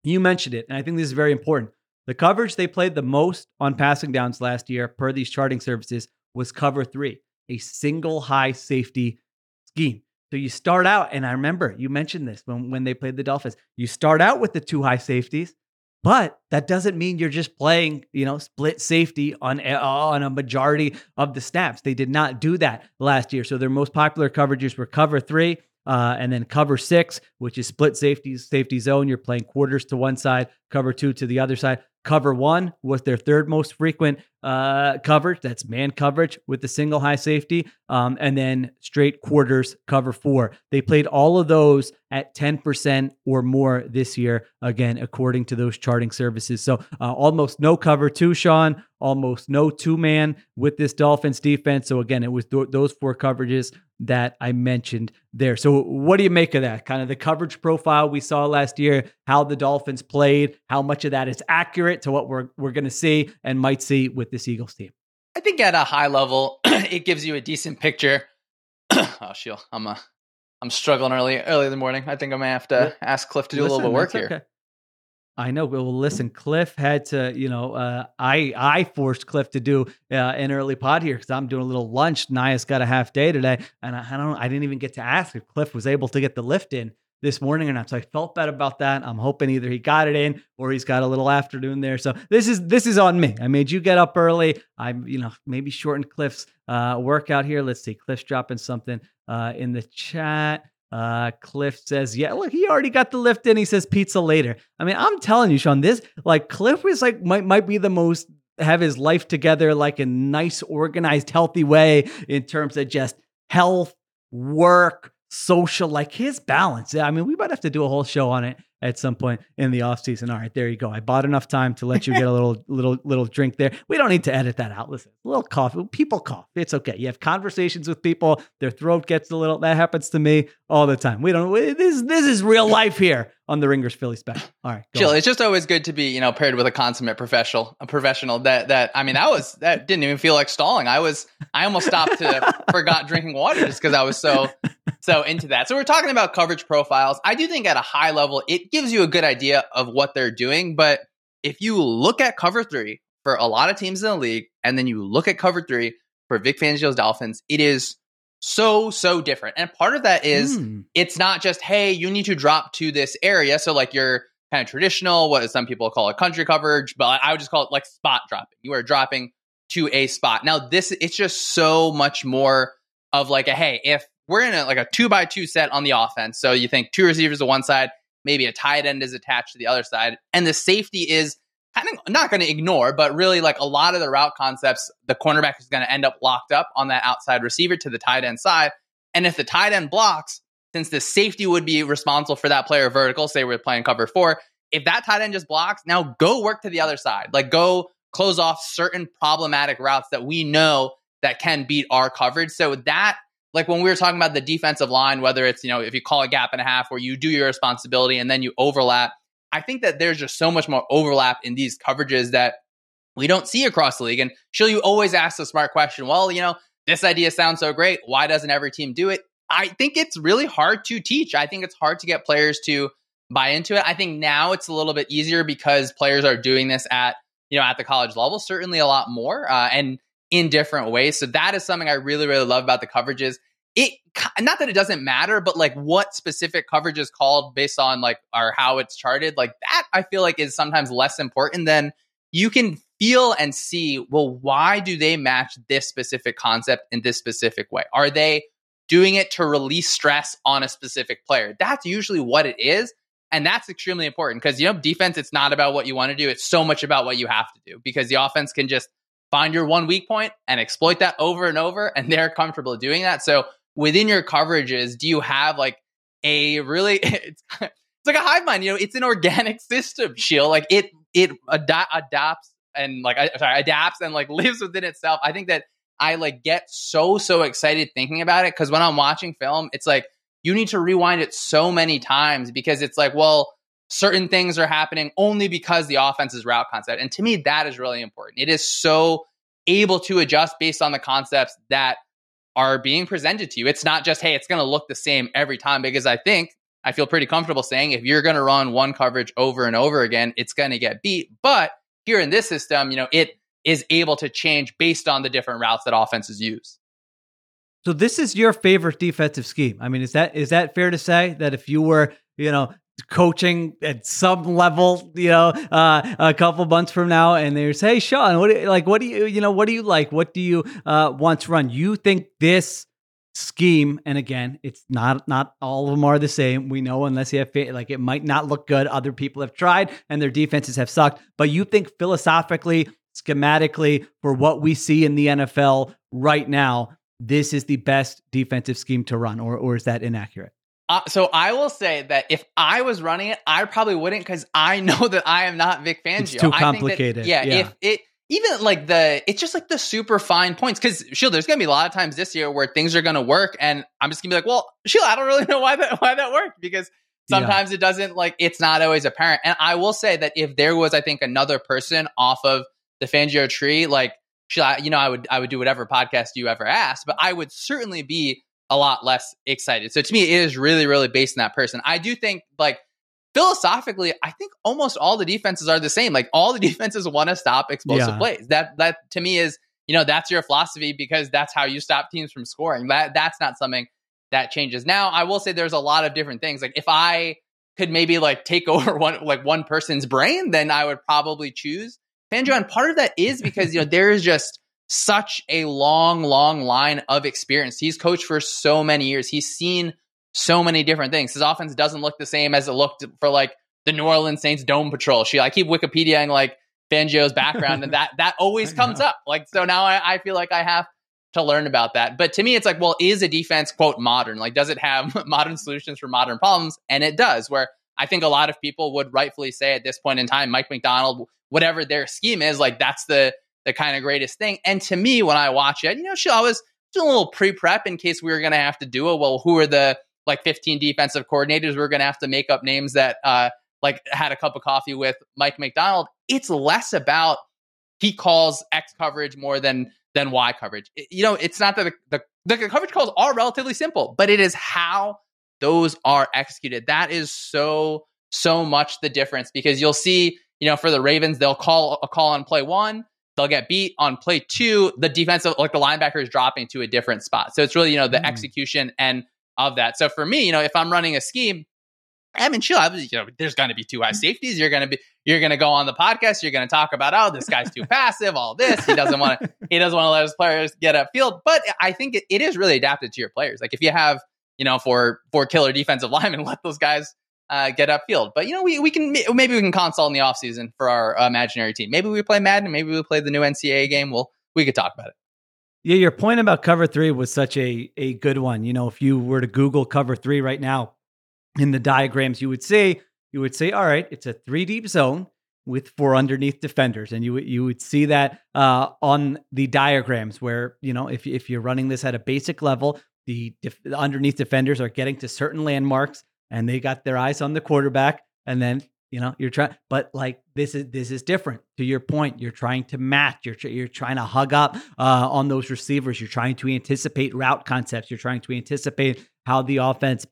you mentioned it. And I think this is very important. The coverage they played the most on passing downs last year, per these charting services, was cover three, a single high safety scheme. So you start out, and I remember you mentioned this when, when they played the Dolphins. You start out with the two high safeties, but that doesn't mean you're just playing, you know, split safety on on a majority of the snaps. They did not do that last year. So their most popular coverages were cover three, uh, and then cover six, which is split safety safety zone. You're playing quarters to one side, cover two to the other side. Cover one was their third most frequent uh, coverage. That's man coverage with the single high safety. Um, and then straight quarters cover four. They played all of those at 10% or more this year, again, according to those charting services. So uh, almost no cover two, Shawn, almost no two man with this Dolphins defense. So again, it was th- those four coverages that I mentioned there. So, what do you make of that? Kind of the coverage profile we saw last year, how the Dolphins played, how much of that is accurate to what we're we're going to see and might see with this Eagles team. I think at a high level, it gives you a decent picture. oh, Sheil, I'm uh, I'm struggling early early in the morning. I think I'm gonna have to ask Cliff to do a little bit of work that's here. I know. Well, listen, Cliff had to, you know, uh, I I forced Cliff to do uh, an early pod here because I'm doing a little lunch. Naya's got a half day today, and I, I don't. I didn't even get to ask if Cliff was able to get the lift in this morning or not. So I felt bad about that. I'm hoping either he got it in or he's got a little afternoon there. So this is this is on me. I made you get up early. I'm, you know, maybe shortened Cliff's uh, workout here. Let's see. Cliff's dropping something uh, in the chat. Uh, Cliff says, yeah, look, he already got the lift in. He says pizza later. I mean, I'm telling you, Shawn, this like Cliff is like might might be the most have his life together like a nice, organized, healthy way in terms of just health, work, social, like his balance. I mean, we might have to do a whole show on it at some point in the off season. All right, there you go. I bought enough time to let you get a little little little drink there. We don't need to edit that out. Listen, a little cough. People cough. It's okay. You have conversations with people. Their throat gets a little. That happens to me all the time. We don't. This this is real life here on the Ringers Philly special. All right, Sheil. on. It's just always good to be, you know, paired with a consummate professional, a professional that that I mean, that was that didn't even feel like stalling. I was I almost stopped to forgot drinking water just because I was so so into that. So we're talking about coverage profiles. I do think at a high level, it gives you a good idea of what they're doing. But if you look at cover three for a lot of teams in the league, and then you look at cover three for Vic Fangio's Dolphins, it is so so different. And part of that is Hmm. it's not just hey you need to drop to this area so like your kind of traditional what some people call a country coverage but i would just call it like spot dropping you are dropping to a spot now this it's just so much more of like a hey if we're in a like a two by two set on the offense so you think two receivers on one side maybe a tight end is attached to the other side and the safety is kind of not going to ignore but really like a lot of the route concepts the cornerback is going to end up locked up on that outside receiver to the tight end side and if the tight end blocks, since the safety would be responsible for that player vertical, say we're playing cover four, if that tight end just blocks, now go work to the other side. Like go close off certain problematic routes that we know that can beat our coverage. So that, like when we were talking about the defensive line, whether it's, you know, if you call a gap and a half where you do your responsibility and then you overlap, I think that there's just so much more overlap in these coverages that we don't see across the league. And Sheil, you always ask the smart question, well, you know, this idea sounds so great. Why doesn't every team do it? I think it's really hard to teach. I think it's hard to get players to buy into it. I think now it's a little bit easier because players are doing this at, you know, at the college level, certainly a lot more uh, and in different ways. So that is something I really, really love about the coverages. It not that it doesn't matter, but like what specific coverage is called based on like or how it's charted, like that I feel like is sometimes less important than you can feel and see, well, why do they match this specific concept in this specific way? Are they doing it to release stress on a specific player? That's usually what it is. And that's extremely important because, you know, defense, it's not about what you want to do. It's so much about what you have to do because the offense can just find your one weak point and exploit that over and over. And they're comfortable doing that. So within your coverages, do you have like a really, it's, it's like a hive mind, you know, it's an organic system, Sheil. Like it, it ad- adapts and like sorry, adapts and like lives within itself. I think that I like get so so excited thinking about it because when I'm watching film, it's like you need to rewind it so many times because it's like, well, certain things are happening only because the offense's route concept. And to me, that is really important. It is so able to adjust based on the concepts that are being presented to you. It's not just, hey, it's going to look the same every time because I think I feel pretty comfortable saying if you're going to run one coverage over and over again, it's going to get beat. But here in this system, you know, it is able to change based on the different routes that offenses use. So this is your favorite defensive scheme. I mean, is that is that fair to say that if you were, you know, coaching at some level, you know, uh, a couple months from now, and they say, "Hey, Shawn, what do you, like? What do you, you know, what do you like? What do you uh, want to run?" You think this scheme, and again, it's not not all of them are the same. We know unless you have like it might not look good. Other people have tried, and their defenses have sucked. But you think philosophically, schematically, for what we see in the NFL right now, this is the best defensive scheme to run, or or is that inaccurate? Uh, so I will say that if I was running it, I probably wouldn't because I know that I am not Vic Fangio. It's too I think that- complicated. yeah, Yeah. if it even like the it's just like the super fine points because Sheil, there's gonna be a lot of times this year where things are gonna work, and I'm just gonna be like, well, Sheil, I don't really know why that why that worked because Yeah. sometimes it doesn't like it's not always apparent. And I will say that if there was, I think, another person off of the Fangio tree, like I- you know, I would I would do whatever podcast you ever asked, but I would certainly be a lot less excited. So to me, it is really, really based on that person. I do think like philosophically, I think almost all the defenses are the same. Like all the defenses want to stop explosive Yeah. plays. That that to me is, you know, that's your philosophy because that's how you stop teams from scoring. That that's not something that changes. Now, I will say there's a lot of different things. Like if I could maybe like take over one like one person's brain, then I would probably choose Fangio. And part of that is because you know there is just such a long, long line of experience. He's coached for so many years. He's seen so many different things. His offense doesn't look the same as it looked for like the New Orleans Saints dome patrol. She I keep Wikipediaing like Fangio's background, and that that always comes up. Like so now I, I feel like I have to learn about that. But to me, it's like, well, is a defense quote modern? Like, does it have modern solutions for modern problems? And it does. Where I think a lot of people would rightfully say at this point in time, Mike Macdonald, whatever their scheme is, like that's the the kind of greatest thing. And to me, when I watch it, you know, she always do a little pre prep in case we were going to have to do it. Well, who are the like 15 defensive coordinators? We're going to have to make up names that uh like had a cup of coffee with Mike Macdonald. It's less about he calls X coverage more than than Y coverage. It- you know, it's not that the, the the coverage calls are relatively simple, but it is how those are executed. That is so so much the difference because you'll see, you know, for the Ravens, they'll call a call on play one, they'll get beat on play two. The defensive, like the linebacker, is dropping to a different spot. So it's really, you know, the Mm. execution and of that. So for me, you know, if I'm running a scheme, I mean, Sheil. I was, you know, there's going to be two high safeties. You're going to be, you're going to go on the podcast. You're going to talk about, oh, this guy's too passive. All this, he doesn't want to, he doesn't want to let his players get upfield. But I think it, it is really adapted to your players. Like if you have, you know, for for killer defensive linemen, let those guys uh, get upfield. But you know, we we can maybe we can consult in the offseason for our uh, imaginary team. Maybe we play Madden. Maybe we play the new NCAA game. We'll we could talk about it. Yeah, your point about cover three was such a a good one. You know, if you were to Google cover three right now in the diagrams, you would see you would say, all right, it's a three deep zone with four underneath defenders, and you you would see that uh, on the diagrams where you know if if you're running this at a basic level, the, def- the underneath defenders are getting to certain landmarks, and they got their eyes on the quarterback, and then you know you're trying but like this is this is different. To your point you're trying to match you're you're trying to hug up uh, on those receivers you're trying to anticipate route concepts you're trying to anticipate how the offense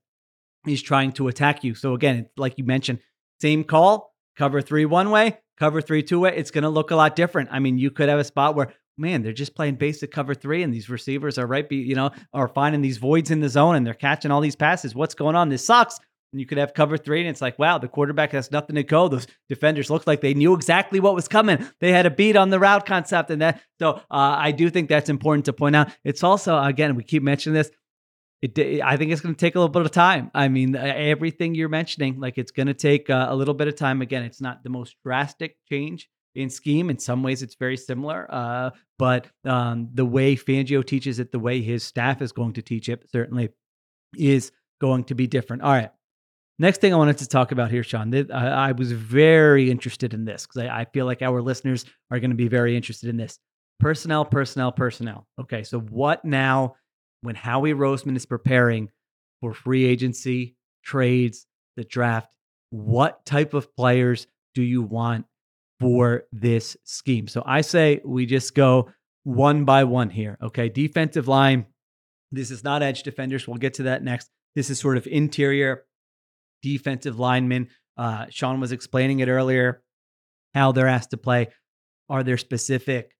is trying to attack you. So again like you mentioned same call cover 3 one way cover 3 two way it's going to look a lot different. I mean you could have a spot where man they're just playing basic cover 3 and these receivers are right be, you know are finding these voids in the zone and they're catching all these passes what's going on this sucks and you could have cover three, and it's like, wow, the quarterback has nothing to go. Those defenders looked like they knew exactly what was coming. They had a beat on the route concept, and that. So uh, I do think that's important to point out. It's also, again, we keep mentioning this. It, I think it's going to take a little bit of time. I mean, everything you're mentioning, like it's going to take uh, a little bit of time. Again, it's not the most drastic change in scheme. In some ways, it's very similar. Uh, but um, the way Fangio teaches it, the way his staff is going to teach it, certainly is going to be different. All right. Next thing I wanted to talk about here, Shawn, I, I was very interested in this because I, I feel like our listeners are going to be very interested in this. Personnel, personnel, personnel. Okay, so what now when Howie Roseman is preparing for free agency, trades, the draft? What type of players do you want for this scheme? So I say we just go one by one here. Okay, defensive line. This is not edge defenders. We'll get to that next. This is sort of interior defensive linemen. Uh, Shawn was explaining it earlier how they're asked to play. Are there specific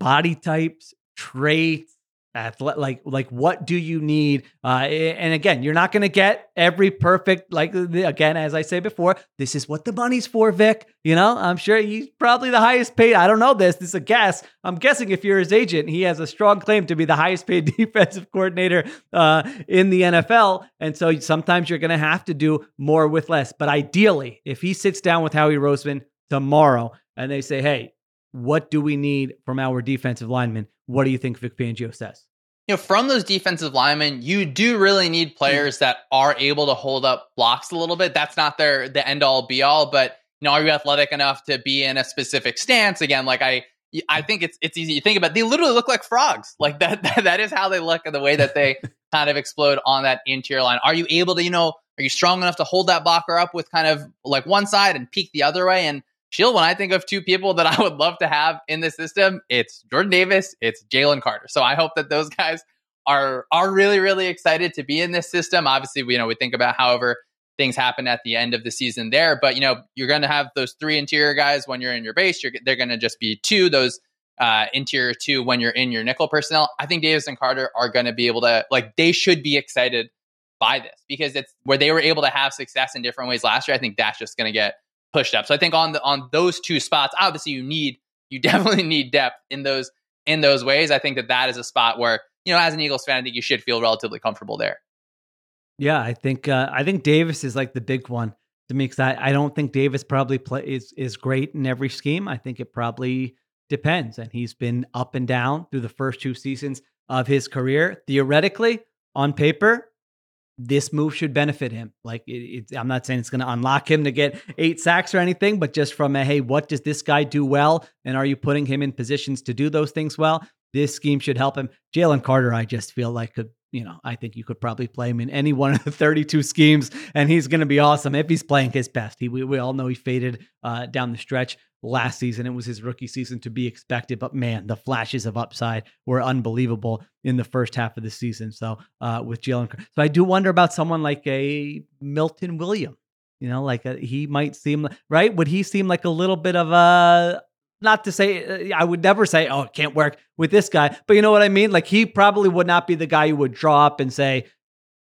body types, traits, athlete, like like what do you need? Uh, and again, you're not going to get every perfect. Like again, as I say before, this is what the money's for, Vic. You know, I'm sure he's probably the highest paid. I don't know this. This is a guess. I'm guessing if you're his agent, he has a strong claim to be the highest paid defensive coordinator uh, in the NFL. And so sometimes you're going to have to do more with less. But ideally, if he sits down with Howie Roseman tomorrow and they say, "Hey, what do we need from our defensive linemen?" What do you think Vic Fangio says? you know, from those defensive linemen, you do really need hmm. players that are able to hold up blocks a little bit. That's not their the end all be all, but you know, are you athletic enough to be in a specific stance? Again, like I I think it's it's easy to think about. They literally look like frogs. Like that that, that is how they look and the way that they kind of explode on that interior line. Are you able to, you know, are you strong enough to hold that blocker up with kind of like one side and peek the other way? And Sheil, when I think of two people that I would love to have in the system, it's Jordan Davis, it's Jalen Carter. So I hope that those guys are are really really excited to be in this system. Obviously, we you know we think about however things happen at the end of the season there, but you know you're going to have those three interior guys when you're in your base. You're, they're going to just be two those uh, interior two when you're in your nickel personnel. I think Davis and Carter are going to be able to like they should be excited by this because it's where they were able to have success in different ways last year. I think that's just going to get pushed up. So I think on the on those two spots, obviously you need you definitely need depth in those in those ways. I think that that is a spot where you know as an Eagles fan, I think you should feel relatively comfortable there. Yeah, I think uh, I think Davis is like the big one to me because I, I don't think Davis probably play is is great in every scheme. I think it probably depends, and he's been up and down through the first two seasons of his career. Theoretically, on paper, this move should benefit him. Like it, it, I'm not saying it's going to unlock him to get eight sacks or anything, but just from a hey, what does this guy do well, and are you putting him in positions to do those things well? This scheme should help him. Jalen Carter, I just feel like could you know, I think you could probably play him in any one of the 32 schemes, and he's going to be awesome if he's playing his best. He, we, we all know he faded uh, down the stretch last season. It was his rookie season to be expected, but man, the flashes of upside were unbelievable in the first half of the season. So uh, with Jalen, so I do wonder about someone like a Milton Williams. You know, like a, he might seem right. Would he seem like a little bit of a not to say uh, I would never say, oh, it can't work with this guy, but you know what I mean? Like he probably would not be the guy you would draw up and say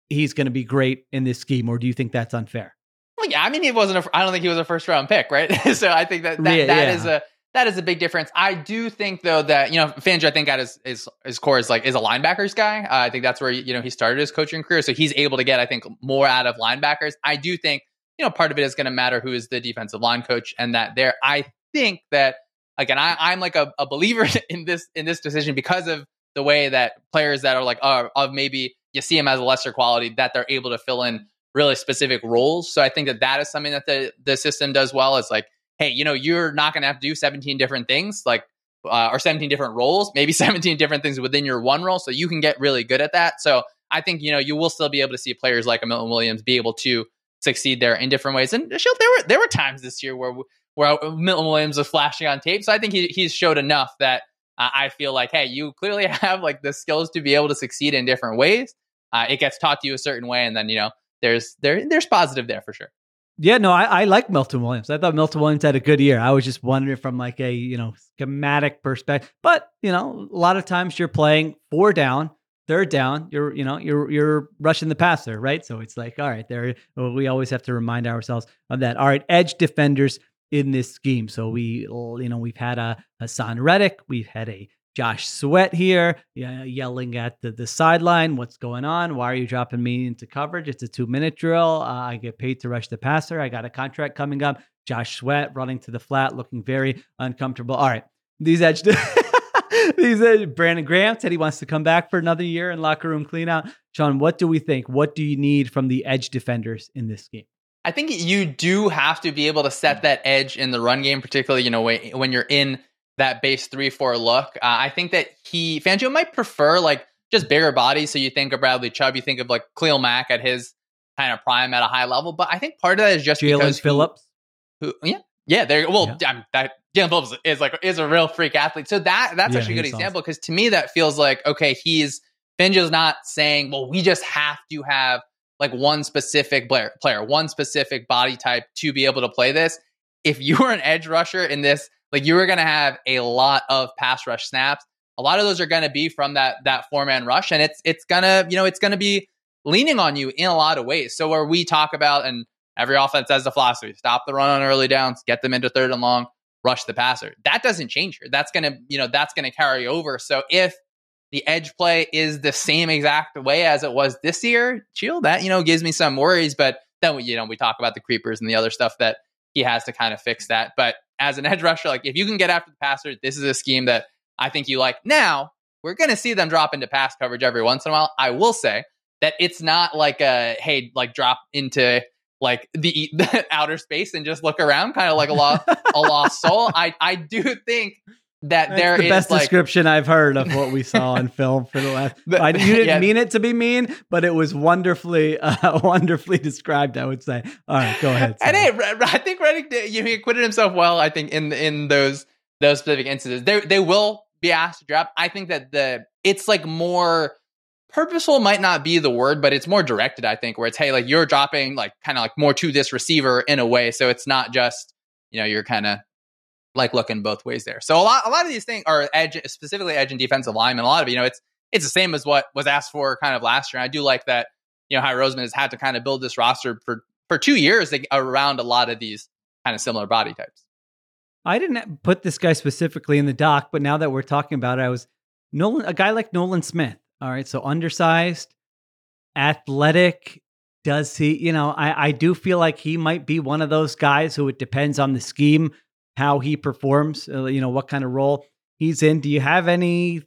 he's going to be great in this scheme, or do you think that's unfair? Well, yeah, I mean, he wasn't. A, I don't think he was a first round pick, right? so I think that that, yeah, that yeah. is a that is a big difference. I do think though that you know Fangio, I think at his his, his core is like is a linebackers guy. Uh, I think that's where you know he started his coaching career, so he's able to get I think more out of linebackers. I do think you know part of it is going to matter who is the defensive line coach, and that there. I think that again, I, I'm like a, a believer in this in this decision because of the way that players that are like uh, of maybe you see them as a lesser quality that they're able to fill in really specific roles. So I think that that is something that the the system does well. Is like, hey, you know, you're not going to have to do 17 different things, like uh, or 17 different roles, maybe 17 different things within your one role, so you can get really good at that. So I think you know you will still be able to see players like Milton Williams be able to succeed there in different ways. And there were there were times this year where where Milton Williams was flashing on tape. So I think he, he's showed enough that uh, I feel like, hey, you clearly have like the skills to be able to succeed in different ways. Uh, it gets taught to you a certain way, and then you know there's there there's positive there for sure. Yeah, no, I, I like Milton Williams. I thought Milton Williams had a good year. I was just wondering from like a you know schematic perspective, but you know a lot of times you're playing four down, third down, you're you know you're you're rushing the passer, right? So it's like all right, there we always have to remind ourselves of that. All right, edge defenders in this scheme. So we, you know, we've had a Haason Reddick, we've had a Josh Sweat here yelling at the, the sideline, what's going on? Why are you dropping me into coverage? It's a two minute drill. Uh, I get paid to rush the passer. I got a contract coming up. Josh Sweat running to the flat, looking very uncomfortable. All right. These edge, these edge, Brandon Graham said he wants to come back for another year in locker room cleanout. Shawn, what do we think? What do you need from the edge defenders in this game? I think you do have to be able to set that edge in the run game, particularly you know when you're in that base three four look. Uh, I think that he Fangio might prefer like just bigger bodies. So you think of Bradley Chubb, you think of like Khalil Mack at his kind of prime at a high level. But I think part of that is just Jaelan because Phillips. Who, who, yeah, yeah. There. Well, yeah. I'm, that Jaelan Phillips is like is a real freak athlete. So that that's yeah, actually a good example because to me that feels like okay, he's Fangio's not saying well we just have to have like one specific player, player, one specific body type to be able to play this. If you were an edge rusher in this, like you were going to have a lot of pass rush snaps. A lot of those are going to be from that that four man rush, and it's it's gonna you know it's to be leaning on you in a lot of ways. So where we talk about and every offense has the philosophy: stop the run on early downs, get them into third and long, rush the passer. That doesn't change here. That's gonna you know that's to carry over. So if the edge play is the same exact way as it was this year, Sheil. That you know gives me some worries, but then we you know we talk about the creepers and the other stuff that he has to kind of fix that. But as an edge rusher, like if you can get after the passer, this is a scheme that I think you like. Now we're going to see them drop into pass coverage every once in a while. I will say that it's not like a hey, like drop into like the, the outer space and just look around, kind of like a lost a lost soul. I I do think that That's there the best like description I've heard of what we saw in film for the last. The- I, you didn't yeah. mean it to be mean, but it was wonderfully, uh, wonderfully described. I would say. All right, go ahead. And Sam. hey, I think Reddick did, you know, he acquitted himself well. I think in in those those specific instances, they they will be asked to drop. I think that the it's like more purposeful might not be the word, but it's more directed. I think where it's hey, like you're dropping like kind of like more to this receiver in a way, so it's not just you know you're kind of like looking both ways there. So a lot a lot of these things are edge specifically edge and defensive linemen. A lot of you know, it's it's the same as what was asked for kind of last year. And I do like that you know Howie Roseman has had to kind of build this roster for for two years around a lot of these kind of similar body types. I didn't put this guy specifically in the doc, but now that we're talking about it, I was Nolan, a guy like Nolan Smith. All right, so undersized, athletic. Does he? You know, I I do feel like he might be one of those guys who it depends on the scheme how he performs. Uh, you know, what kind of role he's in. Do you have any?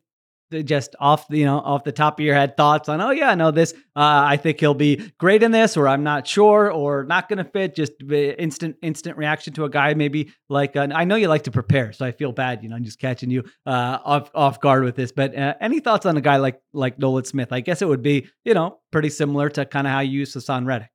uh, Just off, you know, off the top of your head, thoughts on? Oh yeah, I know this. Uh, I think he'll be great in this, or I'm not sure, or not going to fit. Just instant, instant reaction to a guy. Maybe like uh, I know you like to prepare, so I feel bad. You know, I'm just catching you uh, off off guard with this. But uh, any thoughts on a guy like like Nolan Smith? I guess it would be you know pretty similar to kind of how you use Haason Reddick.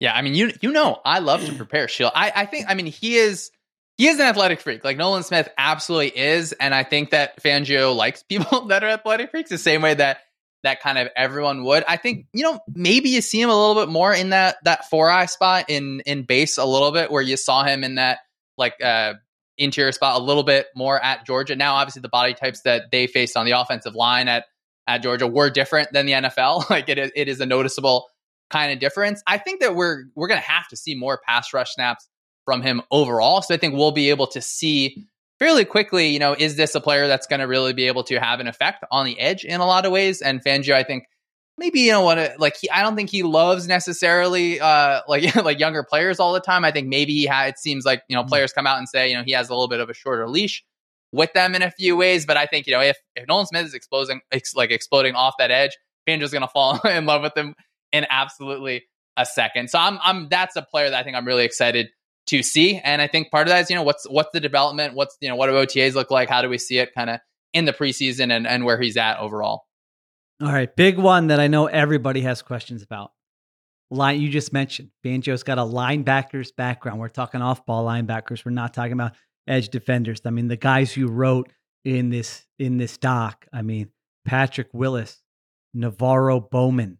Yeah, I mean, you you know, I love to prepare Sheil. I I think I mean he is he is an athletic freak. Like Nolan Smith absolutely is, and I think that Fangio likes people that are athletic freaks the same way that that kind of everyone would. I think you know maybe you see him a little bit more in that that four eye spot in in base a little bit where you saw him in that like uh interior spot a little bit more at Georgia. Now, obviously, the body types that they faced on the offensive line at at Georgia were different than the NFL. Like it is, it is a noticeable kind of difference. I think that we're we're to have to see more pass rush snaps from him overall. So I think we'll be able to see fairly quickly, you know, is this a player that's going to really be able to have an effect on the edge in a lot of ways? And Fangio, I think maybe you know what, like he, I don't think he loves necessarily uh like like younger players all the time. I think maybe he ha- it seems like you know players come out and say you know he has a little bit of a shorter leash with them in a few ways. But I think you know if if Nolan Smith is exploding ex- like exploding off that edge, Fangio's going to fall in love with him in absolutely a second. So I'm I'm that's a player that I think I'm really excited to see. And I think part of that is, you know, what's what's the development? What's you know, what do OTAs look like? How do we see it kind of in the preseason and, and where he's at overall? All right, big one that I know everybody has questions about. Line you just mentioned, Fangio's got a linebackers background. We're talking off-ball linebackers. We're not talking about edge defenders. I mean, the guys you wrote in this in this doc. I mean, Patrick Willis, NaVorro Bowman,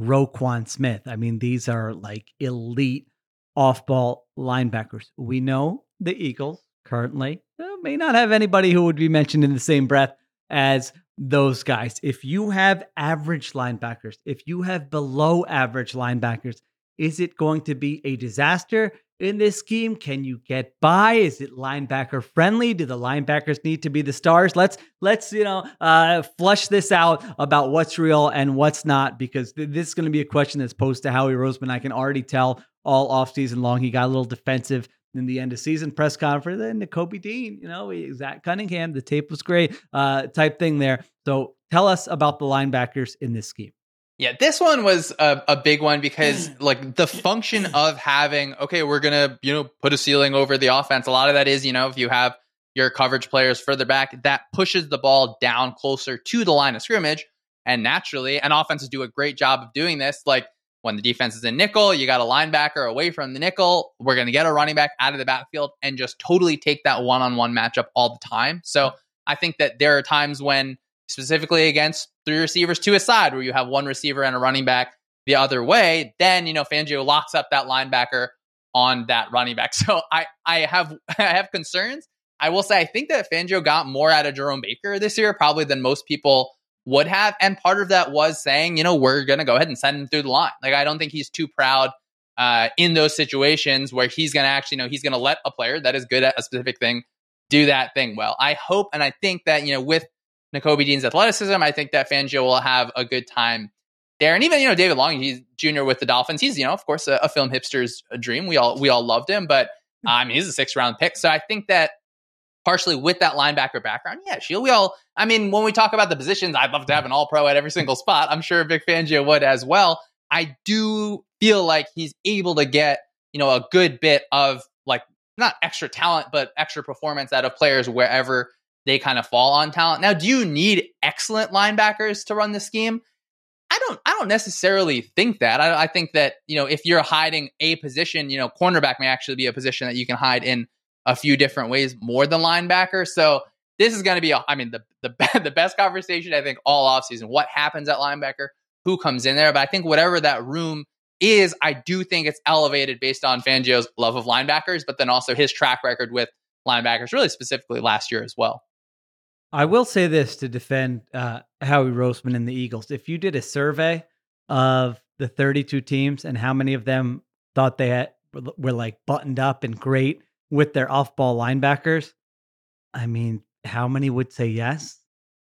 Roquan Smith. I mean, these are like elite off-ball linebackers. We know the Eagles currently uh, may not have anybody who would be mentioned in the same breath as those guys. If you have average linebackers, if you have below average linebackers, is it going to be a disaster in this scheme? Can you get by? Is it linebacker friendly? Do the linebackers need to be the stars? Let's let's you know uh, flush this out about what's real and what's not because th- this is going to be a question that's posed to Howie Roseman. I can already tell all offseason long he got a little defensive in the end of season press conference. And Kobe Dean, you know, Zach Cunningham, the tape was great, uh, type thing there. So tell us about the linebackers in this scheme. Yeah, this one was a, a big one because like the function of having, okay, we're gonna, you know, put a ceiling over the offense. A lot of that is, you know, if you have your coverage players further back, that pushes the ball down closer to the line of scrimmage. And naturally, and offenses do a great job of doing this. Like when the defense is in nickel, you got a linebacker away from the nickel. We're going to get a running back out of the backfield and just totally take that one on one matchup all the time. So I think that there are times when, specifically against three receivers to a side, where you have one receiver and a running back the other way, then, you know, Fangio locks up that linebacker on that running back. So I, I have, I have concerns. I will say, I think that Fangio got more out of Jerome Baker this year, probably than most people would have. And part of that was saying, you know, we're going to go ahead and send him through the line. Like, I don't think he's too proud uh, in those situations where he's going to actually, you know, he's going to let a player that is good at a specific thing do that thing well. I hope and I think that, you know, with Nakobe Dean's athleticism, I think that Fangio will have a good time there. And even, you know, David Long, he's junior with the Dolphins. He's, you know, of course, a, a film hipster's dream. We all, we all loved him, but uh, I mean, he's a six round pick. So I think that partially with that linebacker background, yeah, Sheil, we all, I mean, when we talk about the positions, I'd love to have an all pro at every single spot. I'm sure Vic Fangio would as well. I do feel like he's able to get, you know, a good bit of like not extra talent, but extra performance out of players wherever they kind of fall on talent. Now, do you need excellent linebackers to run the scheme? I don't I don't necessarily think that. I, I, think that, you know, if you're hiding a position, you know, cornerback may actually be a position that you can hide in a few different ways more than linebacker. So this is going to be, a, I mean, the, the, the best conversation, I think, all offseason. What happens at linebacker? Who comes in there? But I think whatever that room is, I do think it's elevated based on Fangio's love of linebackers, but then also his track record with linebackers, really specifically last year as well. I will say this to defend uh, Howie Roseman and the Eagles. If you did a survey of the 32 teams and how many of them thought they had, were like buttoned up and great with their off ball linebackers, I mean, how many would say yes?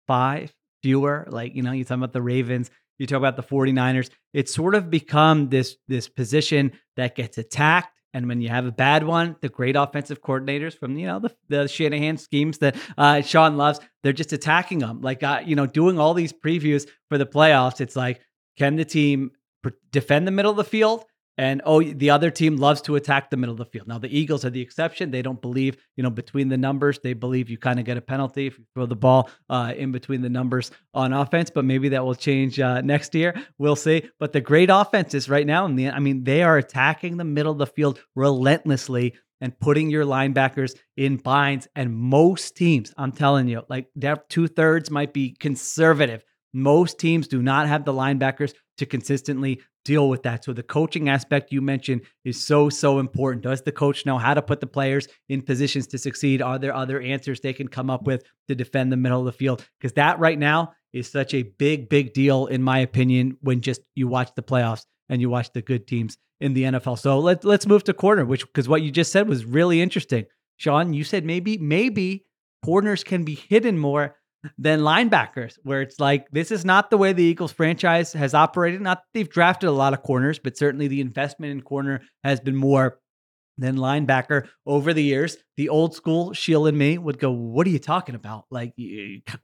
Five, fewer. Like, you know, you talk about the Ravens, you talk about the 49ers. It's sort of become this this position that gets attacked and when you have a bad one, the great offensive coordinators from you know the, the Shanahan schemes that uh, Shawn loves, they're just attacking them. Like uh, you know, doing all these previews for the playoffs, it's like, can the team defend the middle of the field? And oh, the other team loves to attack the middle of the field. Now the Eagles are the exception. They don't believe, you know, between the numbers. They believe you kind of get a penalty if you throw the ball uh, in between the numbers on offense. But maybe that will change uh, next year. We'll see. But the great offenses right now, in the, I mean, they are attacking the middle of the field relentlessly and putting your linebackers in binds. And most teams, I'm telling you, like two thirds might be conservative. Most teams do not have the linebackers to consistently deal with that. So the coaching aspect you mentioned is so so important. Does the coach know how to put the players in positions to succeed? Are there other answers they can come up with to defend the middle of the field? Because that right now is such a big big deal in my opinion when just you watch the playoffs and you watch the good teams in the NFL. So let's let's move to corner, which because what you just said was really interesting. Shawn, you said maybe maybe corners can be hidden more than linebackers, where it's like this is not the way the Eagles franchise has operated. Not they've drafted a lot of corners, but certainly the investment in corner has been more than linebacker over the years. The old school Sheil and me would go, "What are you talking about? Like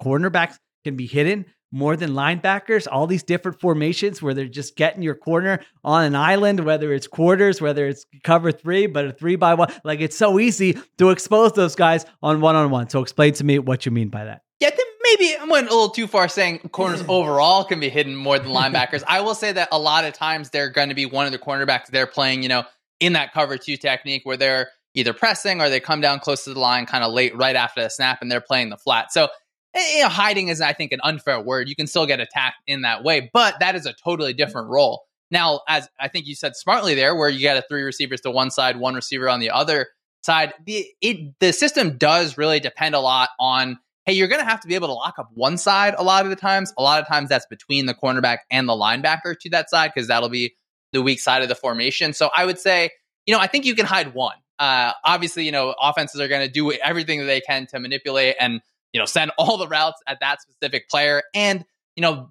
cornerbacks can be hidden more than linebackers. All these different formations where they're just getting your corner on an island, whether it's quarters, whether it's cover three, but a three by one. Like it's so easy to expose those guys on one on one. So explain to me what you mean by that." Yeah, I think maybe I went a little too far saying corners overall can be hidden more than linebackers. I will say that a lot of times they're going to be one of the cornerbacks they're playing, you know, in that cover two technique where they're either pressing or they come down close to the line kind of late right after the snap and they're playing the flat. So you know, hiding is I think an unfair word. You can still get attacked in that way, but that is a totally different role. Now, as I think you said smartly there, where you got a three receivers to one side, one receiver on the other side, the it the system does really depend a lot on hey, you're going to have to be able to lock up one side a lot of the times. A lot of times that's between the cornerback and the linebacker to that side because that'll be the weak side of the formation. So I would say, you know, I think you can hide one. Uh, obviously, you know, offenses are going to do everything that they can to manipulate and, you know, send all the routes at that specific player. And, you know,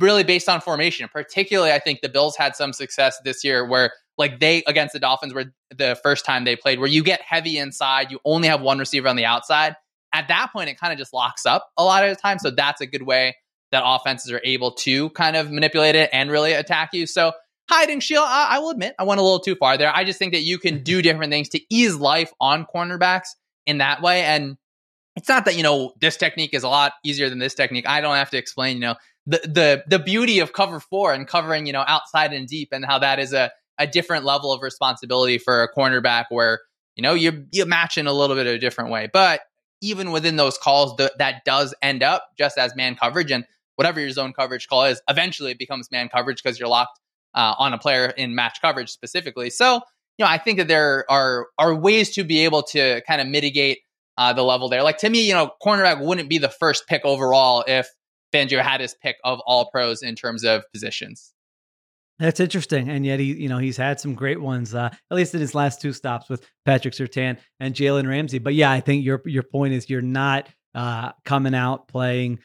really based on formation, particularly, I think the Bills had some success this year where, like, they against the Dolphins were the first time they played, where you get heavy inside, you only have one receiver on the outside at that point, it kind of just locks up a lot of the time. So that's a good way that offenses are able to kind of manipulate it and really attack you. So hiding Sheil, I, I will admit, I went a little too far there. I just think that you can do different things to ease life on cornerbacks in that way. And it's not that, you know, this technique is a lot easier than this technique. I don't have to explain, you know, the the the beauty of cover four and covering, you know, outside and deep and how that is a, a different level of responsibility for a cornerback where, you know, you you match in a little bit of a different way. But even within those calls, th- that does end up just as man coverage. And whatever your zone coverage call is, eventually it becomes man coverage because you're locked uh, on a player in match coverage specifically. So, you know, I think that there are are ways to be able to kind of mitigate uh, the level there. Like to me, you know, cornerback wouldn't be the first pick overall if Fangio had his pick of all pros in terms of positions. That's interesting, and yet he, you know, he's had some great ones. Uh, at least in his last two stops with Patrick Surtain and Jalen Ramsey. But yeah, I think your your point is you're not uh, coming out playing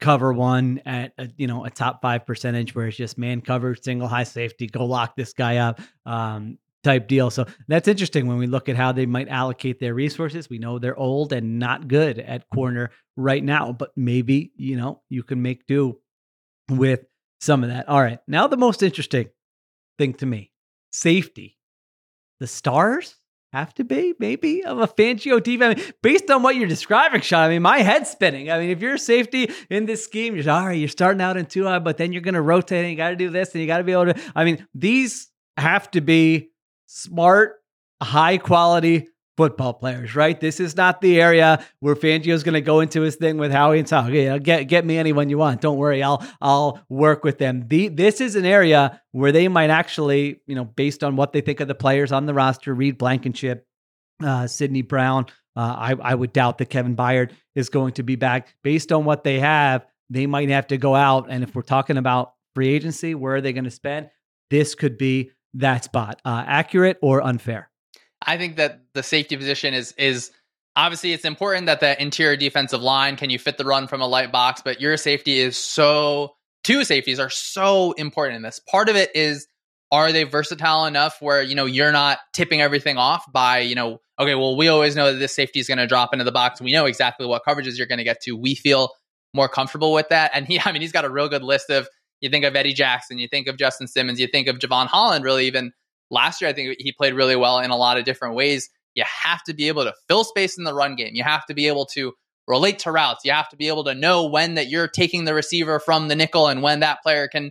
cover one at a, you know a top five percentage where it's just man cover, single high safety, go lock this guy up. Um, type deal. So that's interesting when we look at how they might allocate their resources. We know they're old and not good at corner right now, but maybe, you know, you can make do with some of that. All right. Now, the most interesting thing to me safety. The Stars have to be maybe of a Fangio defense. I mean, based on what you're describing, Shawn, I mean, my head's spinning. I mean, if you're safety in this scheme, you're all right, you're starting out in two high, but then you're going to rotate and you got to do this and you got to be able to. I mean, these have to be smart, high quality football players, right? This is not the area where Fangio's going to go into his thing with Howie and Sal. Okay, get get me anyone you want. Don't worry, I'll I'll work with them. The, this is an area where they might actually, you know, based on what they think of the players on the roster, Reed Blankenship, uh, Sydney Brown. Uh, I I would doubt that Kevin Byard is going to be back. Based on what they have, they might have to go out. And if we're talking about free agency, where are they going to spend? This could be that spot. Uh, accurate or unfair? I think that the safety position is is obviously it's important that the interior defensive line can you fit the run from a light box, but your safety is so two safeties are so important in this. Part of it is are they versatile enough where you know you're not tipping everything off by you know okay well we always know that this safety is going to drop into the box we know exactly what coverages you're going to get to we feel more comfortable with that and he i mean he's got a real good list of you think of eddie jackson you think of justin simmons you think of Jevon Holland really even Last year, I think he played really well in a lot of different ways. You have to be able to fill space in the run game. You have to be able to relate to routes. You have to be able to know when that you're taking the receiver from the nickel and when that player can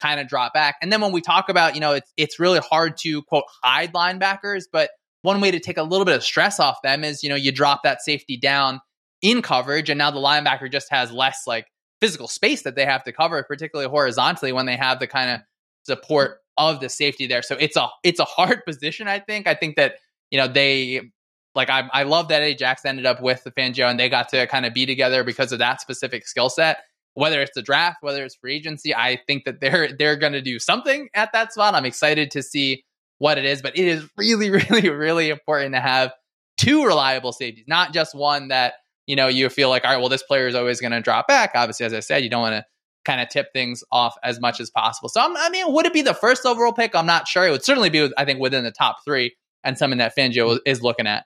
kind of drop back. And then when we talk about, you know, it's it's really hard to quote hide linebackers, but one way to take a little bit of stress off them is, you know, you drop that safety down in coverage and now the linebacker just has less like physical space that they have to cover, particularly horizontally when they have the kind of support of the safety there. So it's a it's a hard position. I think. I think that you know they like I I love that Jackson ended up with the Fangio and they got to kind of be together because of that specific skill set. Whether it's the draft, whether it's free agency, I think that they're they're going to do something at that spot. I'm excited to see what it is, but it is really, really, really important to have two reliable safeties, not just one that you know you feel like, all right, well, this player is always going to drop back. Obviously, as I said, you don't want to kind of tip things off as much as possible. So, I'm, i mean, would it be the first overall pick? I'm not sure. It would certainly be, I think, within the top three and something that Fangio is looking at.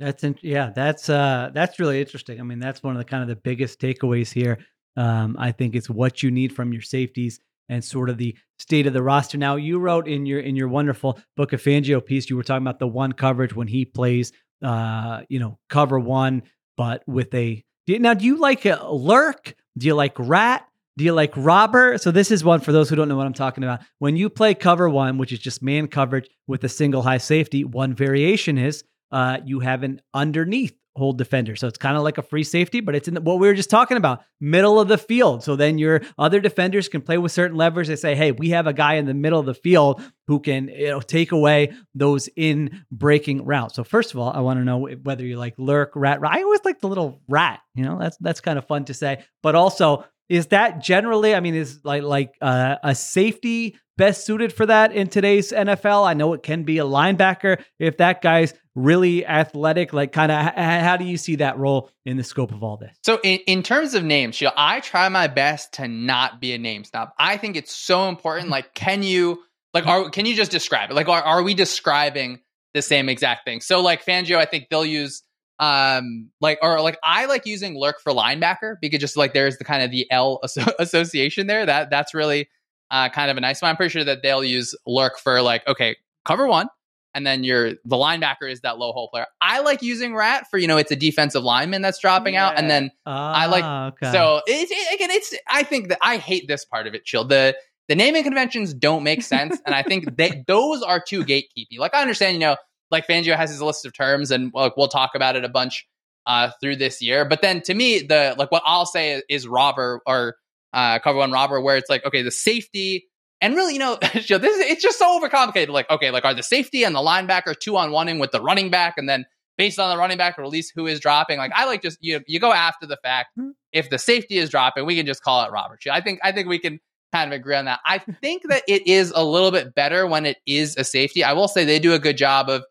That's in, yeah, that's uh, that's really interesting. I mean, that's one of the kind of the biggest takeaways here. Um, I think it's what you need from your safeties and sort of the state of the roster. Now, you wrote in your in your wonderful book of Fangio piece, you were talking about the one coverage when he plays, uh, you know, cover one, but with a now. Do you like a lurk? Do you like rat? Do you like robber? So this is one for those who don't know what I'm talking about. When you play cover one, which is just man coverage with a single high safety, one variation is uh, you have an underneath hold defender. So it's kind of like a free safety, but it's in the, what we were just talking about, middle of the field. So then your other defenders can play with certain levers. They say, hey, we have a guy in the middle of the field who can you know, take away those in breaking routes. So first of all, I want to know whether you like lurk, rat. I always like the little rat. You know, that's that's kind of fun to say. But also, is that generally? I mean, is like like uh, a safety best suited for that in today's NFL? I know it can be a linebacker if that guy's really athletic. Like, kind of, how do you see that role in the scope of all this? So, in, in terms of names, I try my best to not be a name snob. I think it's so important. Like, can you like are can you just describe it? Like, are are we describing the same exact thing? So, like Fangio, I think they'll use um like or like i like using lurk for linebacker because just like there's the kind of the l association there that that's really uh kind of a nice one i'm pretty sure that they'll use lurk for like okay cover one and then your the linebacker is that low hole player i like using rat for you know it's a defensive lineman that's dropping yeah. out and then i like ah, okay. so it's it, again it's i think that i hate this part of it Sheil the the naming conventions don't make sense and i think they those are too gatekeepy like i understand you know like Fangio has his list of terms, and like we'll talk about it a bunch uh, through this year. But then to me, the like what I'll say is, is robber or uh, cover one robber, where it's like okay, the safety and really, you know, this is, it's just so overcomplicated. Like okay, like are the safety and the linebacker two on oneing with the running back, and then based on the running back release who is dropping. Like I like just you you go after the fact. Mm-hmm. If the safety is dropping, we can just call it robber. I think I think we can kind of agree on that. I think that it is a little bit better when it is a safety. I will say they do a good job of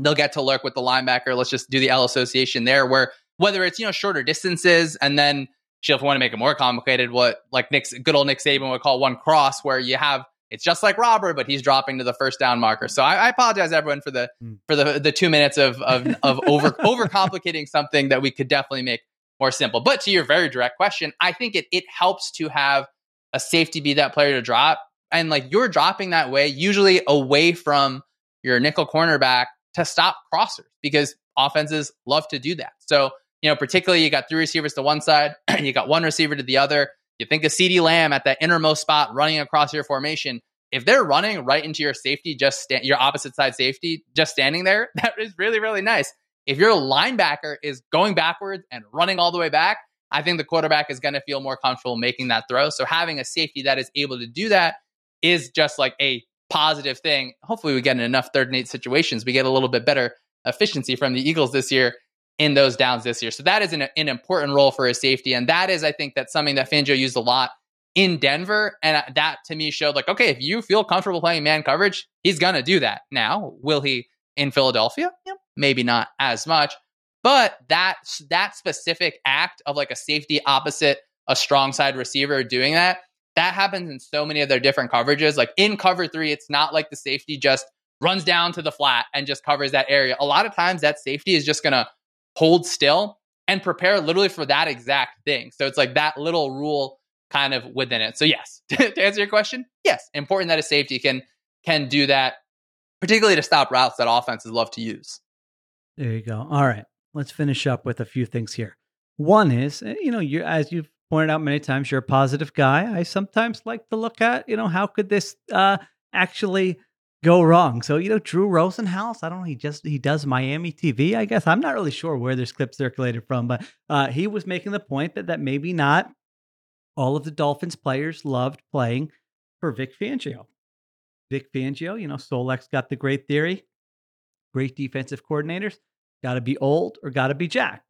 they'll get to lurk with the linebacker. Let's just do the L association there, where whether it's you know shorter distances and then she'll if we want to make it more complicated, what like Nick's good old Nick Saban would call one cross, where you have it's just like robber, but he's dropping to the first down marker. So I, I apologize everyone for the mm. for the the two minutes of of, of over overcomplicating something that we could definitely make more simple. But to your very direct question, I think it it helps to have a safety be that player to drop. And like you're dropping that way, usually away from your nickel cornerback to stop crossers because offenses love to do that. So, you know, particularly you got three receivers to one side, and you got one receiver to the other. You think of CeeDee Lamb at that innermost spot running across your formation. If they're running right into your safety, just your opposite side safety, just standing there, that is really, really nice. If your linebacker is going backwards and running all the way back, I think the quarterback is going to feel more comfortable making that throw. So having a safety that is able to do that is just like a positive thing. Hopefully, we get in enough third and eight situations. We get a little bit better efficiency from the Eagles this year in those downs this year. So that is an, an important role for a safety. And that is, I think, that's something that Fangio used a lot in Denver. And that to me showed like, okay, if you feel comfortable playing man coverage, he's going to do that. Now, will he in Philadelphia? Yeah, maybe not as much. But that that specific act of like a safety opposite a strong side receiver doing that, that happens in so many of their different coverages. Like in cover three, it's not like the safety just runs down to the flat and just covers that area. A lot of times that safety is just gonna hold still and prepare literally for that exact thing. So it's like that little rule kind of within it. So yes, to answer your question, yes, important that a safety can can do that, particularly to stop routes that offenses love to use. There you go. All right, let's finish up with a few things here. One is, eh, you know, you as you've pointed out many times, you're a positive guy. I sometimes like to look at, you know, how could this uh, actually go wrong? So, you know, Drew Rosenhaus, I don't know, he just he does Miami TV, I guess. I'm not really sure where this clip circulated from, but uh, he was making the point that that maybe not all of the Dolphins players loved playing for Vic Fangio. Vic Fangio, you know, Solex got the great theory, great defensive coordinators, got to be old or got to be jacked.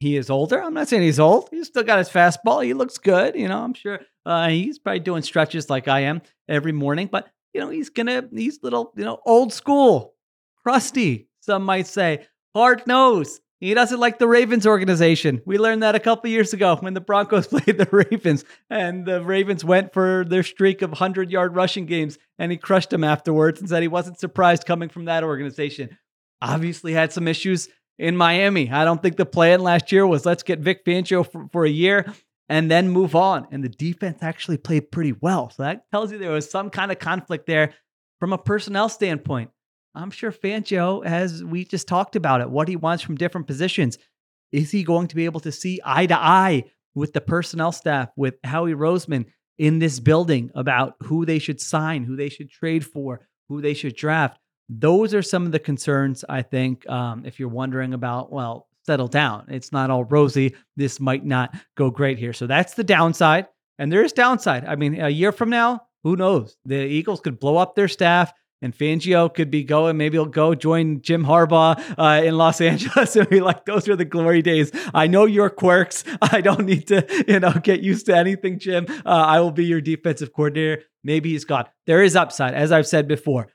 He is older. I'm not saying he's old. He's still got his fastball. He looks good. You know, I'm sure uh, he's probably doing stretches like I am every morning. But you know, he's gonna he's little you know old school, crusty. Some might say hard nose. He doesn't like the Ravens organization. We learned that a couple years ago when the Broncos played the Ravens, and the Ravens went for their streak of 100 yard rushing games, and he crushed them afterwards and said he wasn't surprised coming from that organization. Obviously, had some issues in Miami. I don't think the plan last year was let's get Vic Fangio for, for a year and then move on. And the defense actually played pretty well. So that tells you there was some kind of conflict there from a personnel standpoint. I'm sure Fangio, as we just talked about it, what he wants from different positions. Is he going to be able to see eye to eye with the personnel staff, with Howie Roseman in this building about who they should sign, who they should trade for, who they should draft? Those are some of the concerns, I think, um, if you're wondering about, well, settle down. It's not all rosy. This might not go great here. So that's the downside. And there is downside. I mean, a year from now, who knows? The Eagles could blow up their staff and Fangio could be going. Maybe he'll go join Jim Harbaugh uh, in Los Angeles and be like, "Those are the glory days." I know your quirks. I don't need to, you know, get used to anything, Jim. Uh, I will be your defensive coordinator. Maybe he's gone. There is upside, as I've said before.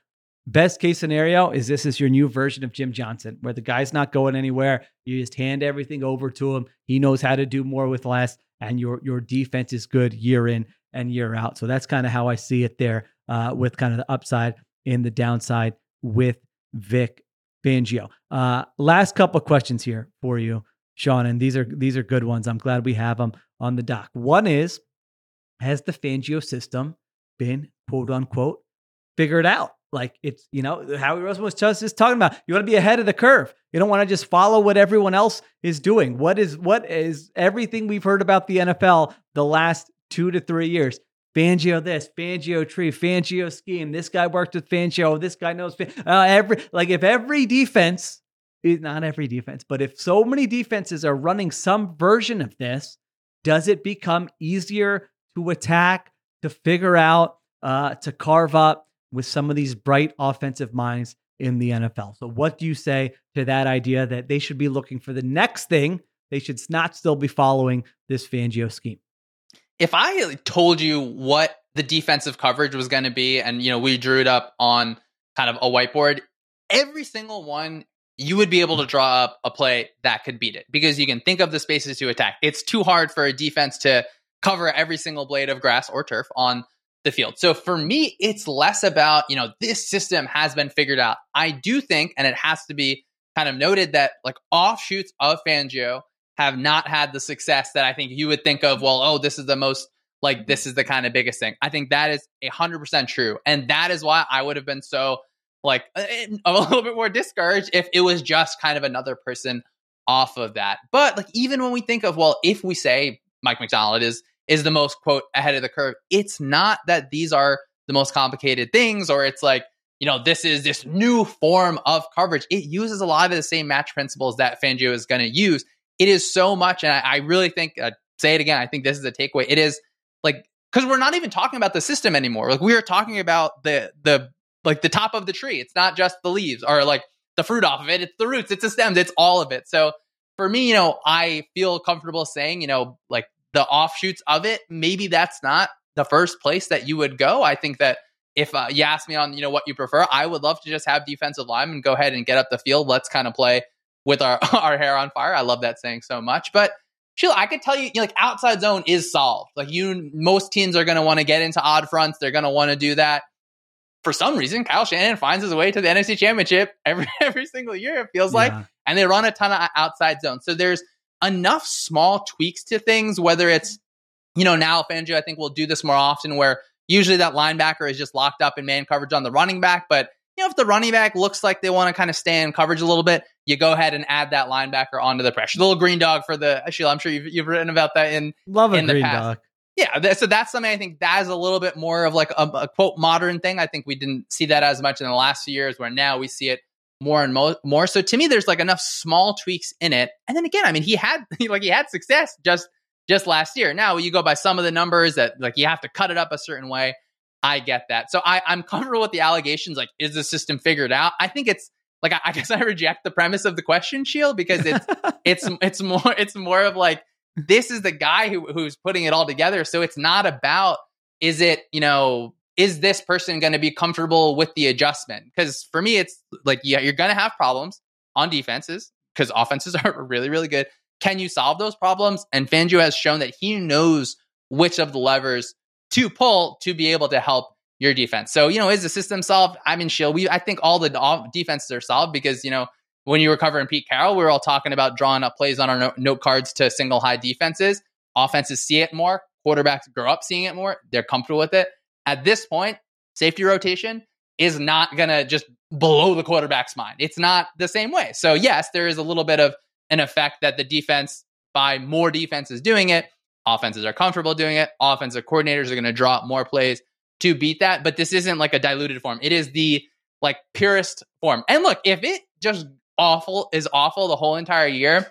Best case scenario is this is your new version of Jim Johnson, where the guy's not going anywhere. You just hand everything over to him. He knows how to do more with less, and your your defense is good year in and year out. So that's kind of how I see it there, uh, with kind of the upside in the downside with Vic Fangio. Uh, last couple of questions here for you, Shawn, and these are these are good ones. I'm glad we have them on the dock. One is, has the Fangio system been quote unquote figured out? Like it's, you know, Howie Roseman was just, just talking about. You want to be ahead of the curve. You don't want to just follow what everyone else is doing. What is what is everything we've heard about the NFL the last two to three years? Fangio this, Fangio tree, Fangio scheme. This guy worked with Fangio. This guy knows uh, every like if every defense, is not every defense, but if so many defenses are running some version of this, does it become easier to attack, to figure out, uh, to carve up? With some of these bright offensive minds in the NFL. So, what do you say to that idea that they should be looking for the next thing? They should not still be following this Fangio scheme. If I told you what the defensive coverage was going to be, and you know we drew it up on kind of a whiteboard, every single one you would be able to draw up a play that could beat it because you can think of the spaces to attack. It's too hard for a defense to cover every single blade of grass or turf on the field. So for me, it's less about, you know, this system has been figured out. I do think, and it has to be kind of noted that like offshoots of Fangio have not had the success that I think you would think of, well, oh, this is the most like this is the kind of biggest thing. I think that is a hundred percent true. And that is why I would have been so like a little bit more discouraged if it was just kind of another person off of that. But like even when we think of well, if we say Mike Macdonald is is the most quote ahead of the curve, it's not that these are the most complicated things or it's like you know this is this new form of coverage. It uses a lot of the same match principles that Fangio is going to use. It is so much, and I, I really think uh, say it again. I think this is a takeaway. It is like because we're not even talking about the system anymore. Like we are talking about the the like the top of the tree. It's not just the leaves or like the fruit off of it. It's the roots. It's the stems. It's all of it. So for me, you know, I feel comfortable saying, you know, like the offshoots of it. Maybe that's not the first place that you would go. I think that if uh, you ask me on, you know, what you prefer, I would love to just have defensive linemen go ahead and get up the field. Let's kind of play with our our hair on fire. I love that saying so much, but. Sheila, I could tell you, you know, like outside zone is solved. Like you, most teams are going to want to get into odd fronts. They're going to want to do that for some reason, Kyle Shanahan finds his way to the NFC Championship every every single year. It feels like, and they run a ton of outside zone. So there's enough small tweaks to things. Whether it's, you know, now Fangio, I think we'll do this more often, where usually that linebacker is just locked up in man coverage on the running back. But you know, if the running back looks like they want to kind of stay in coverage a little bit, you go ahead and add that linebacker onto the pressure. The little green dog for the Sheila. I'm sure you've, you've written about that in love in green the past. dog. Yeah, so that's something I think that is a little bit more of like a, a, quote modern thing. I think we didn't see that as much in the last few years, where now we see it more and mo- more. So to me, there's like enough small tweaks in it. And then again, I mean, he had like he had success just just last year. Now you go by some of the numbers that like you have to cut it up a certain way. I get that. So I, I'm comfortable with the allegations. Like, is the system figured out? I think it's like I, I guess I reject the premise of the question, Sheil, because it's it's it's more it's more of like this is the guy who, who's putting it all together. So it's not about, is it, you know, is this person going to be comfortable with the adjustment? Because for me, it's like, yeah, you're going to have problems on defenses because offenses are really, really good. Can you solve those problems? And Fangio has shown that he knows which of the levers to pull to be able to help your defense. So, you know, is the system solved? I mean, Sheil, we, I think all the defenses are solved because, you know, when you were covering Pete Carroll, we were all talking about drawing up plays on our note cards to single high defenses. Offenses see it more. Quarterbacks grow up seeing it more. They're comfortable with it. At this point, safety rotation is not going to just blow the quarterback's mind. It's not the same way. So, yes, there is a little bit of an effect that the defense, by more defenses doing it, offenses are comfortable doing it. Offensive coordinators are going to draw up more plays to beat that. But this isn't like a diluted form. It is the like purest form. And look, if it just awful is awful the whole entire year,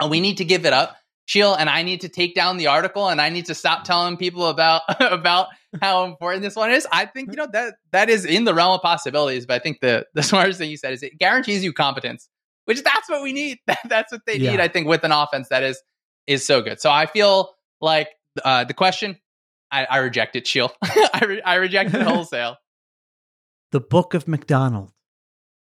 and we need to give it up. Sheil and I need to take down the article and I need to stop telling people about about how important this one is. I think you know that that is in the realm of possibilities, but I think the the smartest thing you said is it guarantees you competence, which that's what we need. that's what they yeah. need. I think with an offense that is is so good. So I feel like uh, the question, I, I reject it, Sheil. I, re- I reject it wholesale. the Book of Macdonald.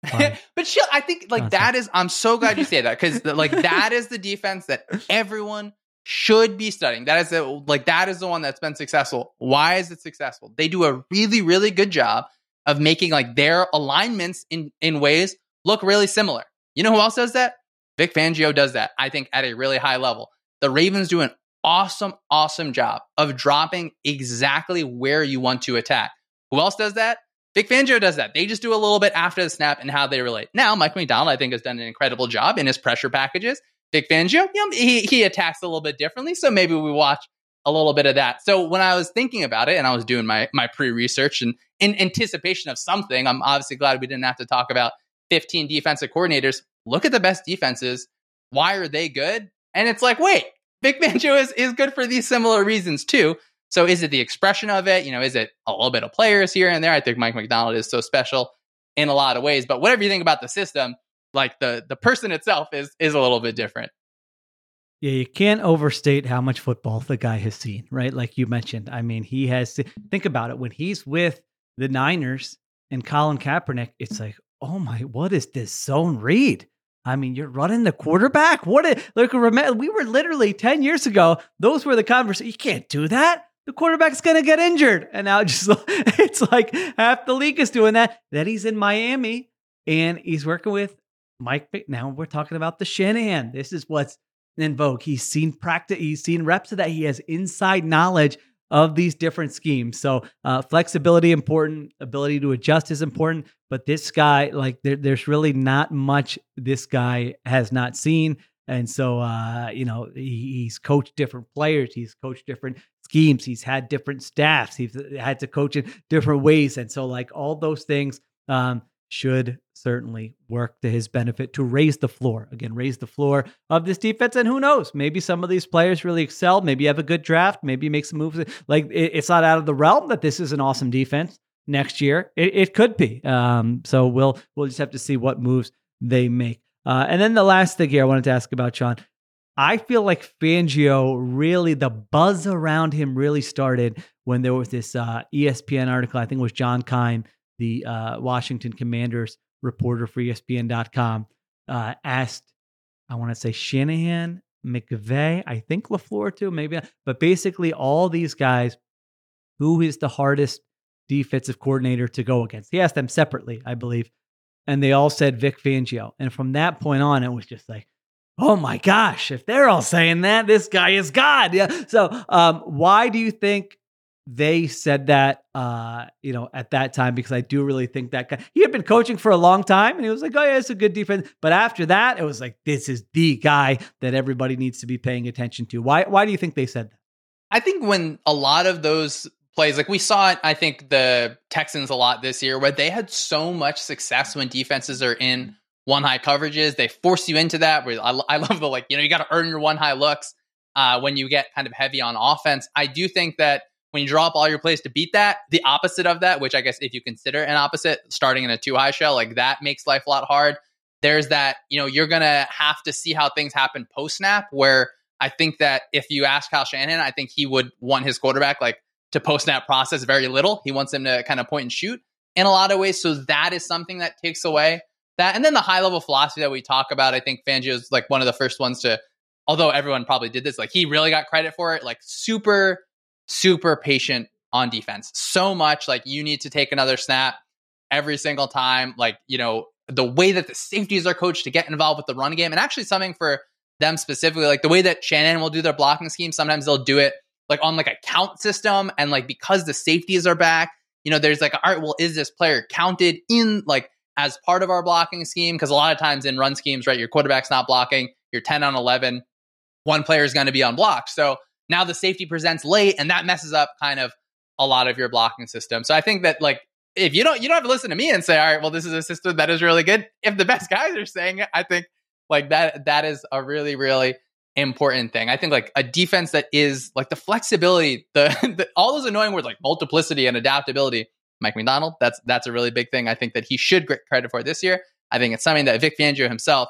but she, I think like that is. I'm so glad you say that because like that is the defense that everyone should be studying. That is the, like that is the one that's been successful. Why is it successful? They do a really really good job of making like their alignments in in ways look really similar. You know who else does that? Vic Fangio does that. I think at a really high level. The Ravens do an awesome awesome job of dropping exactly where you want to attack. Who else does that? Vic Fangio does that. They just do a little bit after the snap and how they relate. Now, Mike Macdonald, I think, has done an incredible job in his pressure packages. Vic Fangio, you know, he, he attacks a little bit differently. So maybe we watch a little bit of that. So when I was thinking about it and I was doing my, my pre research and in anticipation of something, I'm obviously glad we didn't have to talk about 15 defensive coordinators. Look at the best defenses. Why are they good? And it's like, wait, Vic Fangio is, is good for these similar reasons too. So is it the expression of it? You know, is it a little bit of players here and there? I think Mike Macdonald is so special in a lot of ways. But whatever you think about the system, like the the person itself is is a little bit different. Yeah, you can't overstate how much football the guy has seen, right? Like you mentioned. I mean, he has to think about it. When he's with the Niners and Colin Kaepernick, it's like, oh my, what is this zone read? I mean, you're running the quarterback. What? Like, remember, we were literally ten years ago. Those were the conversations. You can't do that the quarterback's going to get injured. And now just it's like half the league is doing that. Then he's in Miami and he's working with Mike. Now we're talking about the Shanahan. This is what's in vogue. He's seen practice. He's seen reps of that. He has inside knowledge of these different schemes. So uh, flexibility important, ability to adjust is important. but this guy, like, there, there's really not much this guy has not seen. And so, uh, you know, he, he's coached different players. He's coached different schemes. He's had different staffs. He's had to coach in different ways. And so, like, all those things um, should certainly work to his benefit to raise the floor. Again, raise the floor of this defense. And who knows? Maybe some of these players really excel. Maybe you have a good draft. Maybe you make some moves. Like, it's not out of the realm that this is an awesome defense next year. It, it could be. Um, so we'll we'll just have to see what moves they make. Uh, and then the last thing here I wanted to ask about, Shawn. I feel like Fangio really, the buzz around him really started when there was this uh, ESPN article. I think it was John Keim, the uh, Washington Commanders reporter for ESPN.com, uh, asked, I want to say Shanahan, McVay, I think LaFleur too, maybe, but basically all these guys, who is the hardest defensive coordinator to go against? He asked them separately, I believe and they all said Vic Fangio. And from that point on, it was just like, oh my gosh, if they're all saying that, this guy is God. Yeah. So, um, why do you think they said that? Uh, you know, at that time, because I do really think that guy he had been coaching for a long time, and he was like, oh yeah, it's a good defense. But after that, it was like, this is the guy that everybody needs to be paying attention to. Why? Why do you think they said that? I think when a lot of those plays. Like we saw it, I think the Texans a lot this year, where they had so much success when defenses are in one high coverages. They force you into that. Where I, I love the like, you know, you got to earn your one high looks uh, when you get kind of heavy on offense. I do think that when you draw up all your plays to beat that, the opposite of that, which I guess if you consider an opposite, starting in a too high shell, like that makes life a lot hard. There's that, you know, you're gonna have to see how things happen post snap. Where I think that if you ask Kyle Shanahan, I think he would want his quarterback like to post snap process very little. He wants him to kind of point and shoot in a lot of ways. So that is something that takes away that. And then the high level philosophy that we talk about, I think Fangio is like one of the first ones to, although everyone probably did this, like he really got credit for it, like super, super patient on defense. So much like you need to take another snap every single time. Like, you know, the way that the safeties are coached to get involved with the run game and actually something for them specifically, like the way that Shanahan will do their blocking scheme, sometimes they'll do it like on like a count system and like because the safeties are back, you know, there's like, all right, well, is this player counted in like as part of our blocking scheme? Because a lot of times in run schemes, right, your quarterback's not blocking, you're 10 on 11, one player is going to be unblocked. So now the safety presents late and that messes up kind of a lot of your blocking system. So I think that like if you don't you don't have to listen to me and say, all right, well, this is a system that is really good. If the best guys are saying it, I think like that that is a really, really important thing. I think like a defense that is like the flexibility, the, the, all those annoying words like multiplicity and adaptability. Mike Macdonald, that's that's a really big thing. I think that he should get credit for this year. I think it's something that Vic Fangio himself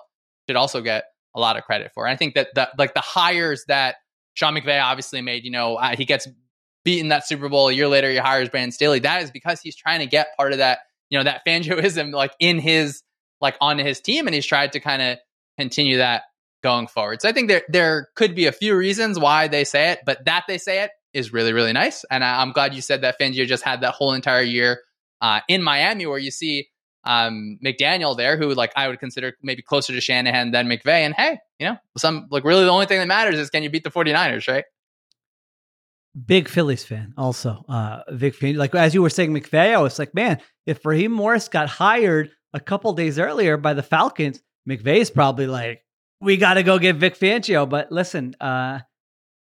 should also get a lot of credit for. And I think that the, like the hires that Sean McVay obviously made, you know, uh, he gets beaten that Super Bowl a year later. He hires Brandon Staley. That is because he's trying to get part of that, you know, that Fangioism like in his like on his team, and he's tried to kind of continue that going forward. So I think there there could be a few reasons why they say it, but that they say it is really really nice. And I, am glad you said that Fangio just had that whole entire year uh, in Miami, where you see um, McDaniel there, who like I would consider maybe closer to Shanahan than McVay. And hey, you know, some like really the only thing that matters is can you beat the 49ers, right? Big Phillies fan, also. Uh, Vic, like as you were saying, McVay, I was like, man, if Raheem Morris got hired a couple days earlier by the Falcons, McVay's probably like, we got to go get Vic Fangio. But listen, uh,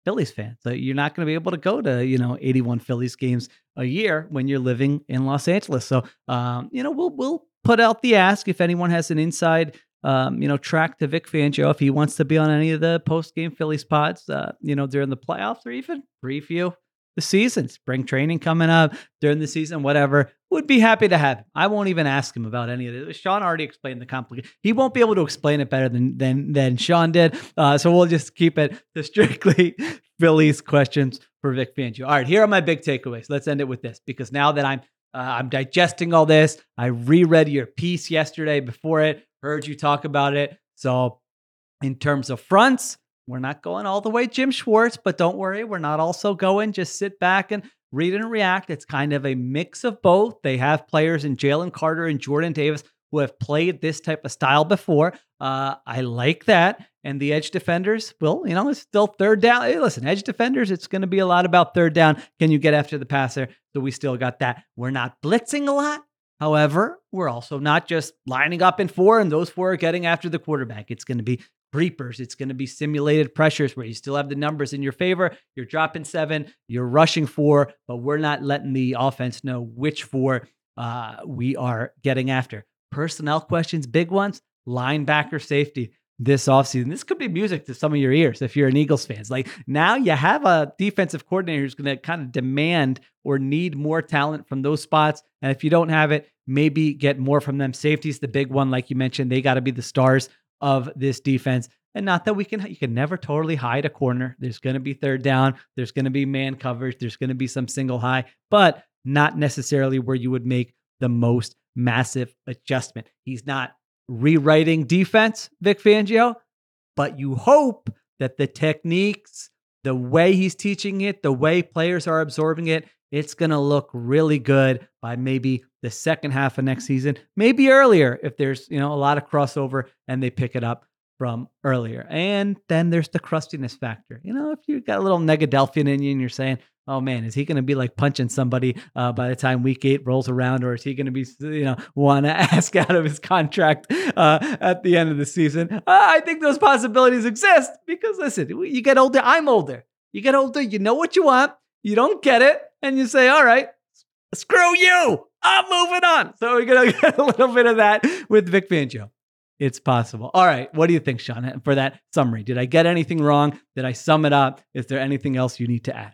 Phillies fan, so you're not going to be able to go to you know 81 Phillies games a year when you're living in Los Angeles. So um, you know we'll we'll put out the ask if anyone has an inside um, you know track to Vic Fangio if he wants to be on any of the post game Phillies pods, uh, you know during the playoffs or even preview the season, spring training coming up during the season, whatever. Would be happy to have him. I won't even ask him about any of this. Shawn already explained the complication. He won't be able to explain it better than than than Shawn did. Uh, so we'll just keep it to strictly Phillies questions for Vic Fangio. All right, here are my big takeaways. Let's end it with this because now that I'm uh, I'm digesting all this, I reread your piece yesterday before it, heard you talk about it. So in terms of fronts, we're not going all the way Jim Schwartz, but don't worry, we're not also going just sit back and read and react. It's kind of a mix of both. They have players in Jalen Carter and Jordan Davis who have played this type of style before. Uh, I like that. And the edge defenders, well, you know, it's still third down. Hey, listen, edge defenders, it's going to be a lot about third down. Can you get after the passer? So we still got that. We're not blitzing a lot, However, we're also not just lining up in four and those four are getting after the quarterback. It's going to be creepers. It's going to be simulated pressures where you still have the numbers in your favor. You're dropping seven, you're rushing four, but we're not letting the offense know which four uh, we are getting after. Personnel questions, big ones, linebacker safety this offseason. This could be music to some of your ears if you're an Eagles fans. Like now you have a defensive coordinator who's going to kind of demand or need more talent from those spots. And if you don't have it, maybe get more from them. Safety's the big one, like you mentioned. They got to be the stars of this defense. And not that we can, you can never totally hide a corner. There's going to be third down. There's going to be man coverage. There's going to be some single high, but not necessarily where you would make the most massive adjustment. He's not rewriting defense, Vic Fangio, but you hope that the techniques, the way he's teaching it, the way players are absorbing it, it's going to look really good by maybe the second half of next season, maybe earlier if there's, you know, a lot of crossover and they pick it up from earlier. And then there's the crustiness factor. You know, if you've got a little Negadelphian in you and you're saying, oh man, is he going to be like punching somebody uh, by the time week eight rolls around, or is he going to be, you know, want to ask out of his contract uh, at the end of the season? Uh, I think those possibilities exist because listen, you get older, I'm older. You get older, you know what you want, you don't get it, and you say, all right, screw you, I'm moving on. So we're going to get a little bit of that with Vic Fangio. It's possible. All right. What do you think, Shawn, for that summary? Did I get anything wrong? Did I sum it up? Is there anything else you need to add?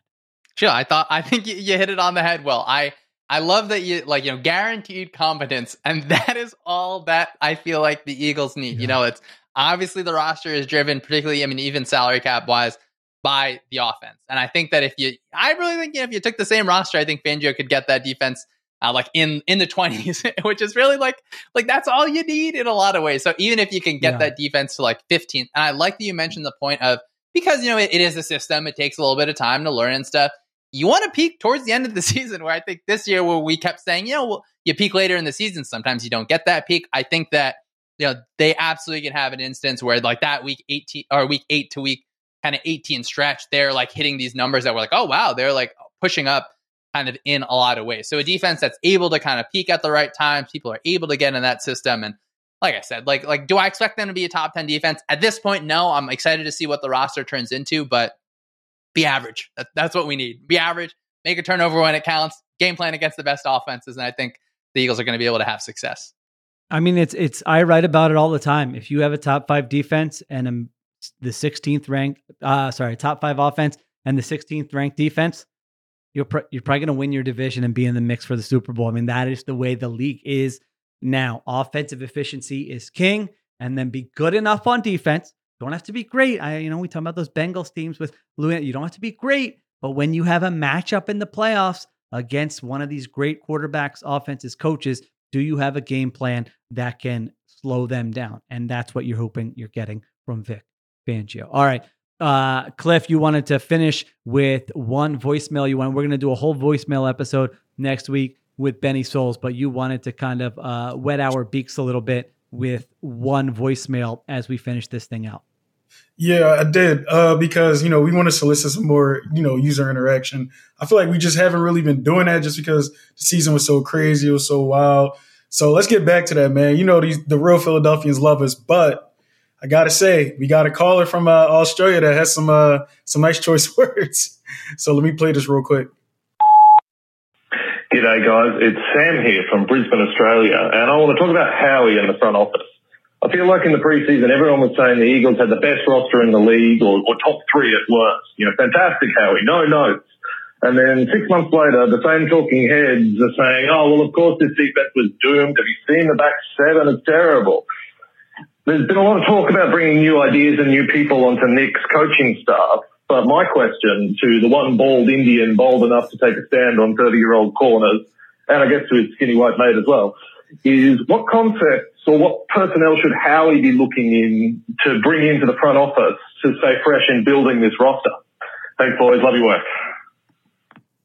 Sure. I thought I think you, you hit it on the head well. I I love that you like you know guaranteed competence, and that is all that I feel like the Eagles need. Yeah. You know, it's obviously the roster is driven, particularly I mean even salary cap wise, by the offense. And I think that if you, I really think you know, if you took the same roster, I think Fangio could get that defense uh, like in in the twenties, which is really like like that's all you need in a lot of ways. So even if you can get yeah. that defense to like 15th, and I like that you mentioned the point of because you know it, it is a system, it takes a little bit of time to learn and stuff you want to peak towards the end of the season where I think this year where we kept saying, you know, well, you peak later in the season. Sometimes you don't get that peak. I think that, you know, they absolutely can have an instance where like that week 18 or week eight to week kind of 18 stretch, they're like hitting these numbers that were like, oh, wow, they're like pushing up kind of in a lot of ways. So a defense that's able to kind of peak at the right times, people are able to get in that system. And like I said, like, like, do I expect them to be a top 10 defense? At this point, no. I'm excited to see what the roster turns into, but be average. That, that's what we need. Be average, make a turnover when it counts, game plan against the best offenses. And I think the Eagles are going to be able to have success. I mean, it's, it's, I write about it all the time. If you have a top five defense and a, the 16th ranked, uh, sorry, top five offense and the 16th ranked defense, you're, pr- you're probably going to win your division and be in the mix for the Super Bowl. I mean, that is the way the league is now. Offensive efficiency is king, and then be good enough on defense don't have to be great. I, you know, we talk about those Bengals teams with Louis. You don't have to be great, but when you have a matchup in the playoffs against one of these great quarterbacks, offenses, coaches, do you have a game plan that can slow them down? And that's what you're hoping you're getting from Vic Fangio. All right. Uh, Cliff, you wanted to finish with one voicemail. You want we're going to do a whole voicemail episode next week with Benny Souls, but you wanted to kind of uh, wet our beaks a little bit with one voicemail as we finish this thing out. Yeah, I did. Uh, because, you know, we want to solicit some more, you know, user interaction. I feel like we just haven't really been doing that just because the season was so crazy. It was so wild. So let's get back to that, man. You know, these, the real Philadelphians love us, but I gotta say, we got a caller from uh, Australia that has some uh, some nice choice words. So let me play this real quick. G'day, guys. It's Sam here from Brisbane, Australia, and I want to talk about Howie in the front office. I feel like in the preseason, everyone was saying the Eagles had the best roster in the league or, or top three at worst. You know, fantastic, Howie, no notes. And then six months later, the same talking heads are saying, oh, well, of course this defense was doomed. Have you seen the back seven? It's terrible. There's been a lot of talk about bringing new ideas and new people onto Nick's coaching staff. But my question to the one bald Indian bold enough to take a stand on 30 year old corners, and I guess to his skinny white mate as well, is what concepts or what personnel should Howie be looking in to bring into the front office to stay fresh in building this roster? Thanks, boys. Love your work.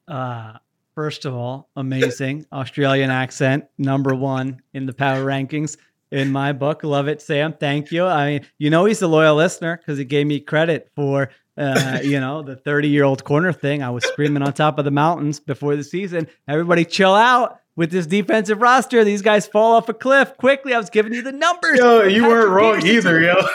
Uh, first of all, amazing Australian accent, number one in the power rankings in my book. Love it, Sam. Thank you. I mean, you know, he's a loyal listener because he gave me credit for uh, you know, the 30 year old corner thing. I was screaming on top of the mountains before the season. Everybody chill out with this defensive roster. These guys fall off a cliff quickly. I was giving you the numbers. Yo, you Patrick weren't wrong Peterson- either, yo.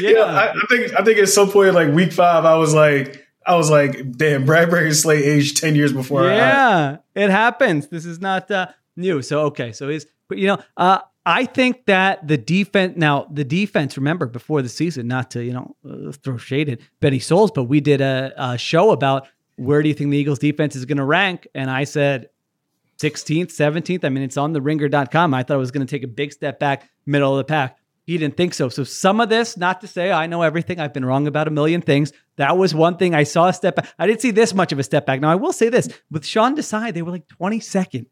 Yeah. yeah, I, I think I think at some point like week five, I was like, I was like, damn, Bradberry and Slay aged ten years before. Yeah, it happens. This is not uh, new. So okay, so he's but you know, uh, I think that the defense now the defense. Remember before the season, not to you know uh, throw shade at Betty Souls, but we did a, a show about where do you think the Eagles defense is going to rank, and I said 16th, 17th. I mean, it's on the ringer.com. I thought it was going to take a big step back, middle of the pack. He didn't think so. So some of this, not to say I know everything. I've been wrong about a million things. That was one thing I saw a step back. I didn't see this much of a step back. Now I will say this: with Sean Desai, they were like 22nd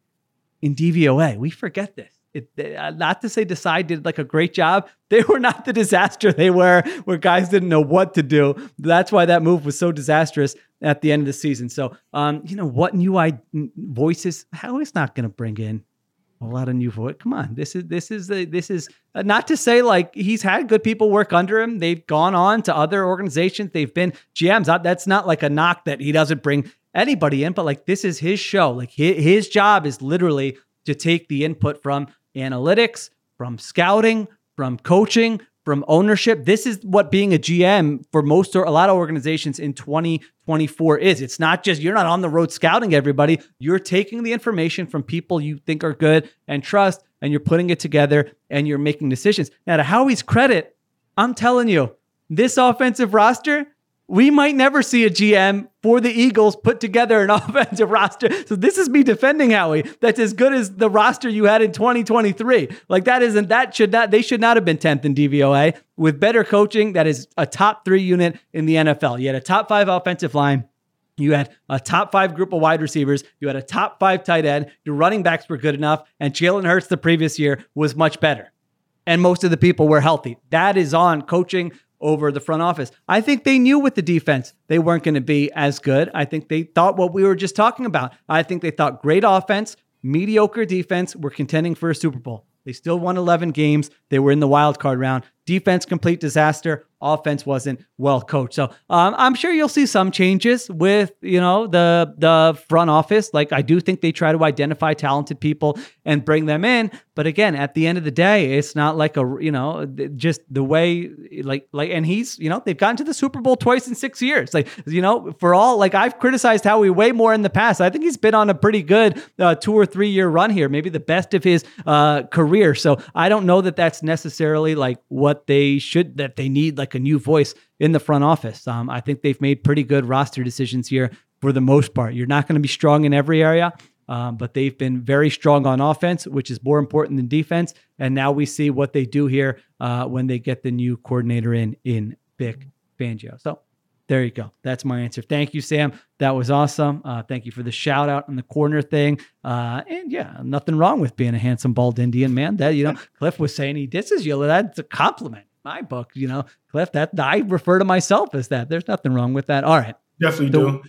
in DVOA. We forget this. It, uh, not to say Desai did like a great job. They were not the disaster they were, where guys didn't know what to do. That's why that move was so disastrous at the end of the season. So, um, you know, what new I- voices? How is not going to bring in a lot of new voice. Come on, this is this is the this is uh, not to say like he's had good people work under him. They've gone on to other organizations. They've been GMs. That's not like a knock that he doesn't bring anybody in, but like this is his show. Like his, his job is literally to take the input from analytics, from scouting, from coaching, from ownership. This is what being a GM for most or a lot of organizations in 2024 is. It's not just you're not on the road scouting everybody. You're taking the information from people you think are good and trust, and you're putting it together and you're making decisions. Now, to Howie's credit, I'm telling you, this offensive roster, we might never see a GM for the Eagles put together an offensive roster. So this is me defending Howie. That's as good as the roster you had in 2023. Like that isn't that should not they should not have been 10th in DVOA with better coaching. That is a top three unit in the NFL. You had a top five offensive line. You had a top five group of wide receivers. You had a top five tight end. Your running backs were good enough. And Jalen Hurts the previous year was much better. And most of the people were healthy. That is on coaching over the front office. I think they knew with the defense they weren't going to be as good. I think they thought what we were just talking about. I think they thought great offense, mediocre defense were contending for a Super Bowl. They still won 11 games. They were in the wild card round. Defense, complete disaster. Offense wasn't well coached. So um, I'm sure you'll see some changes with you know the the front office. Like I do think they try to identify talented people and bring them in. But again, at the end of the day, it's not like a you know just the way like like and he's you know they've gotten to the Super Bowl twice in six years. Like you know for all like I've criticized Howie way more in the past. I think he's been on a pretty good uh, two or three year run here, maybe the best of his uh, career. So I don't know that that's necessarily like what they should that they need like a new voice in the front office. Um, I think they've made pretty good roster decisions here for the most part. You're not going to be strong in every area. Um, but they've been very strong on offense, which is more important than defense. And now we see what they do here uh, when they get the new coordinator in in Vic Fangio. So there you go. That's my answer. Thank you, Sam. That was awesome. Uh, thank you for the shout out on the corner thing. Uh, and yeah, nothing wrong with being a handsome bald Indian man. That you know, Cliff was saying he disses you. That's a compliment. My book, you know, Cliff. That I refer to myself as that. There's nothing wrong with that. All right. Definitely The- do.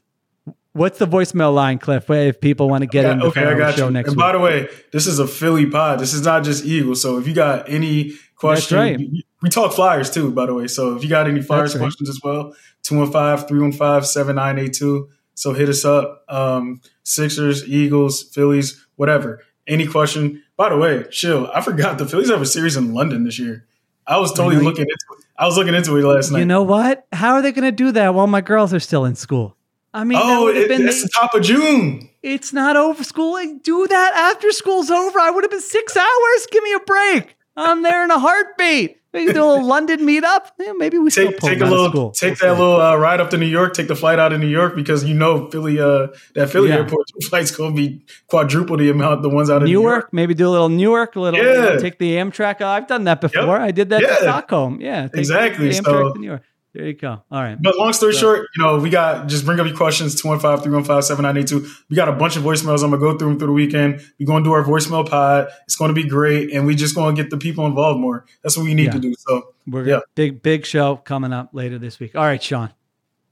What's the voicemail line, Cliff? If people want to get in the okay, I got show you. next and week. by the way, this is a Philly pod. This is not just Eagles. So if you got any question, right. we talk Flyers too, by the way. So if you got any Flyers right. questions as well, 215-315-7982. So hit us up. Um, Sixers, Eagles, Phillies, whatever. Any question. By the way, Sheil. I forgot the Phillies have a series in London this year. I was totally know looking into it. I was looking into it last night. You know what? How are they going to do that while my girls are still in school? I mean, oh, it, been it's the top of June. It's not over school. Do that after school's over. I would have been six hours. Give me a break. I'm there in a heartbeat. Maybe do a little London meetup. Yeah, maybe we take take a little school. take We'll that see. little uh, ride up to New York, take the flight out of New York because you know Philly uh that Philly Yeah. airport flight's gonna be quadruple the amount the ones out of New York. Maybe do a little Newark. A little you know, Yeah. take the Amtrak. I've done that before. I did that to Yeah. Stockholm. Yeah, Exactly, The Amtrak so- to New York. There you go. All right. But long story So- short, you know, we got just bring up your questions 215-315-7982. We got a bunch of voicemails. I'm gonna go through them through the weekend. We're gonna do our voicemail pod. It's gonna be great, and we just gonna get the people involved more. That's what we need Yeah. to do. So We're Yeah. big big show coming up later this week. All right, Shawn,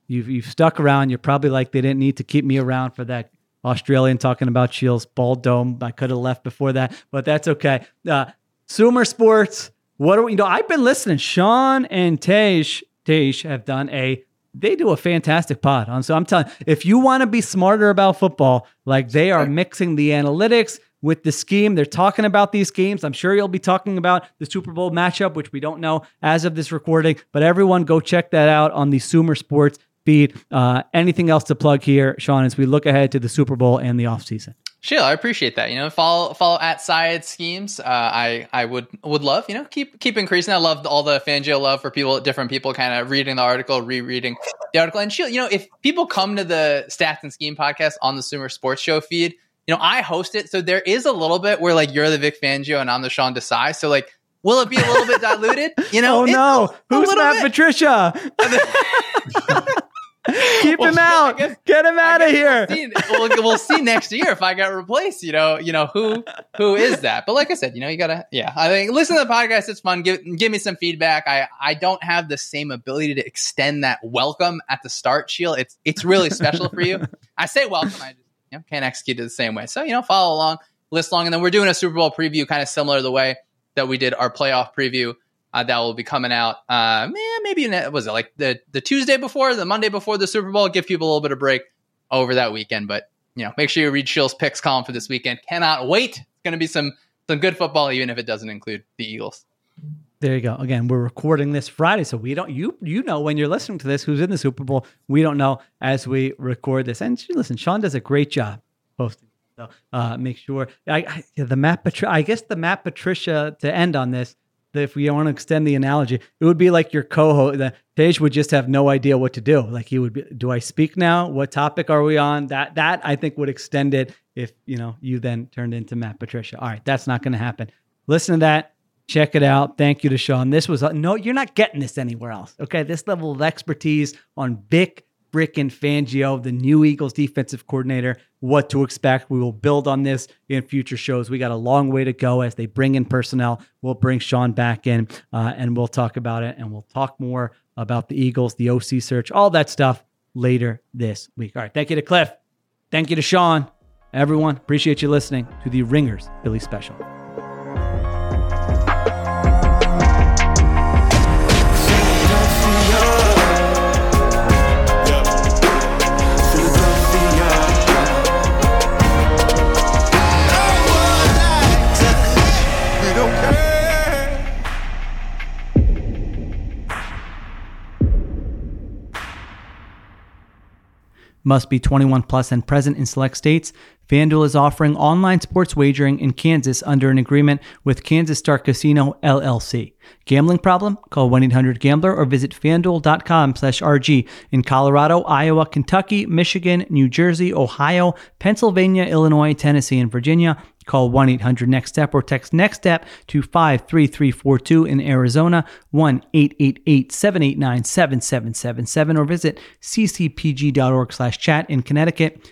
you've you've stuck around. You're probably like they didn't need to keep me around for that Australian talking about Sheil's ball dome. I could have left before that, but that's okay. Uh, Sumer Sports. What are we? You know, I've been listening. Shawn and Tej Tej have done a. They do a fantastic pod on. So I'm telling, if you want to be smarter about football, like they are mixing the analytics with the scheme. They're talking about these games. I'm sure you'll be talking about the Super Bowl matchup, which we don't know as of this recording. But everyone, go check that out on the Sumer Sports feed. Uh, anything else to plug here, Shawn, as we look ahead to the Super Bowl and the offseason? Sheila, I appreciate that. You know, follow follow at Syed Schemes. Uh, I I would would love you know keep keep increasing. I love all the Fangio love for people, different people, kind of reading the article, rereading the article. And Sheila, you know, if people come to the Stats and Scheme podcast on the Sumer Sports Show feed, you know, I host it, so there is a little bit where like you're the Vic Fangio and I'm the Sean Desai. So like, will it be a little bit diluted? You know? oh no, who's bit. Patricia? Keep Well, him out. guess- Get him out of here. We'll see, we'll, we'll see next year if I get replaced. You know, you know who who is that? But like I said, you know, you gotta, yeah. I think listen to the podcast. It's fun. Give give me some feedback. I I don't have the same ability to extend that welcome at the start, Sheil. It's it's really special for you. I say welcome. I just you know, can't execute it the same way. So you know, follow along, list long, and then we're doing a Super Bowl preview, kind of similar to the way that we did our playoff preview. Uh, that will be coming out. Uh, maybe in, was it like the the Tuesday before, the Monday before the Super Bowl? Give people a little bit of break over that weekend. But you know, make sure you read Sheil's picks column for this weekend. Cannot wait. It's going to be some some good football, even if it doesn't include the Eagles. There you go. Again, we're recording this Friday, so we don't you you know when you're listening to this who's in the Super Bowl. We don't know as we record this. And listen, Shawn does a great job hosting. So uh, make sure I, I the Matt Patri- I guess the Matt Patricia to end on this. If we want to extend the analogy, it would be like your co-host. The Tage would just have no idea what to do. Like he would be, do I speak now? What topic are we on? That that I think would extend it if you know you then turned into Matt Patricia. All right, that's not going to happen. Listen to that. Check it out. Thank you to Shawn. This was uh, no, you're not getting this anywhere else. Okay, this level of expertise on Vic Frickin' Fangio, the new Eagles defensive coordinator. What to expect? We will build on this in future shows. We got a long way to go as they bring in personnel. We'll bring Shawn back in, uh, and we'll talk about it, and we'll talk more about the Eagles, the OC search, all that stuff later this week. All right. Thank you to Cliff. Thank you to Shawn. Everyone, appreciate you listening to the Ringers Philly Special. Must be 21 plus and present in select states. FanDuel is offering online sports wagering in Kansas under an agreement with Kansas Star Casino LLC. Gambling problem? Call 1-800-GAMBLER or visit fanduel.com slash RG in Colorado, Iowa, Kentucky, Michigan, New Jersey, Ohio, Pennsylvania, Illinois, Tennessee, and Virginia. Call 1 800 NEXT STEP or text NEXT STEP to 53342 in Arizona, 1 888 789 7777, or visit ccpg.org slash chat in Connecticut,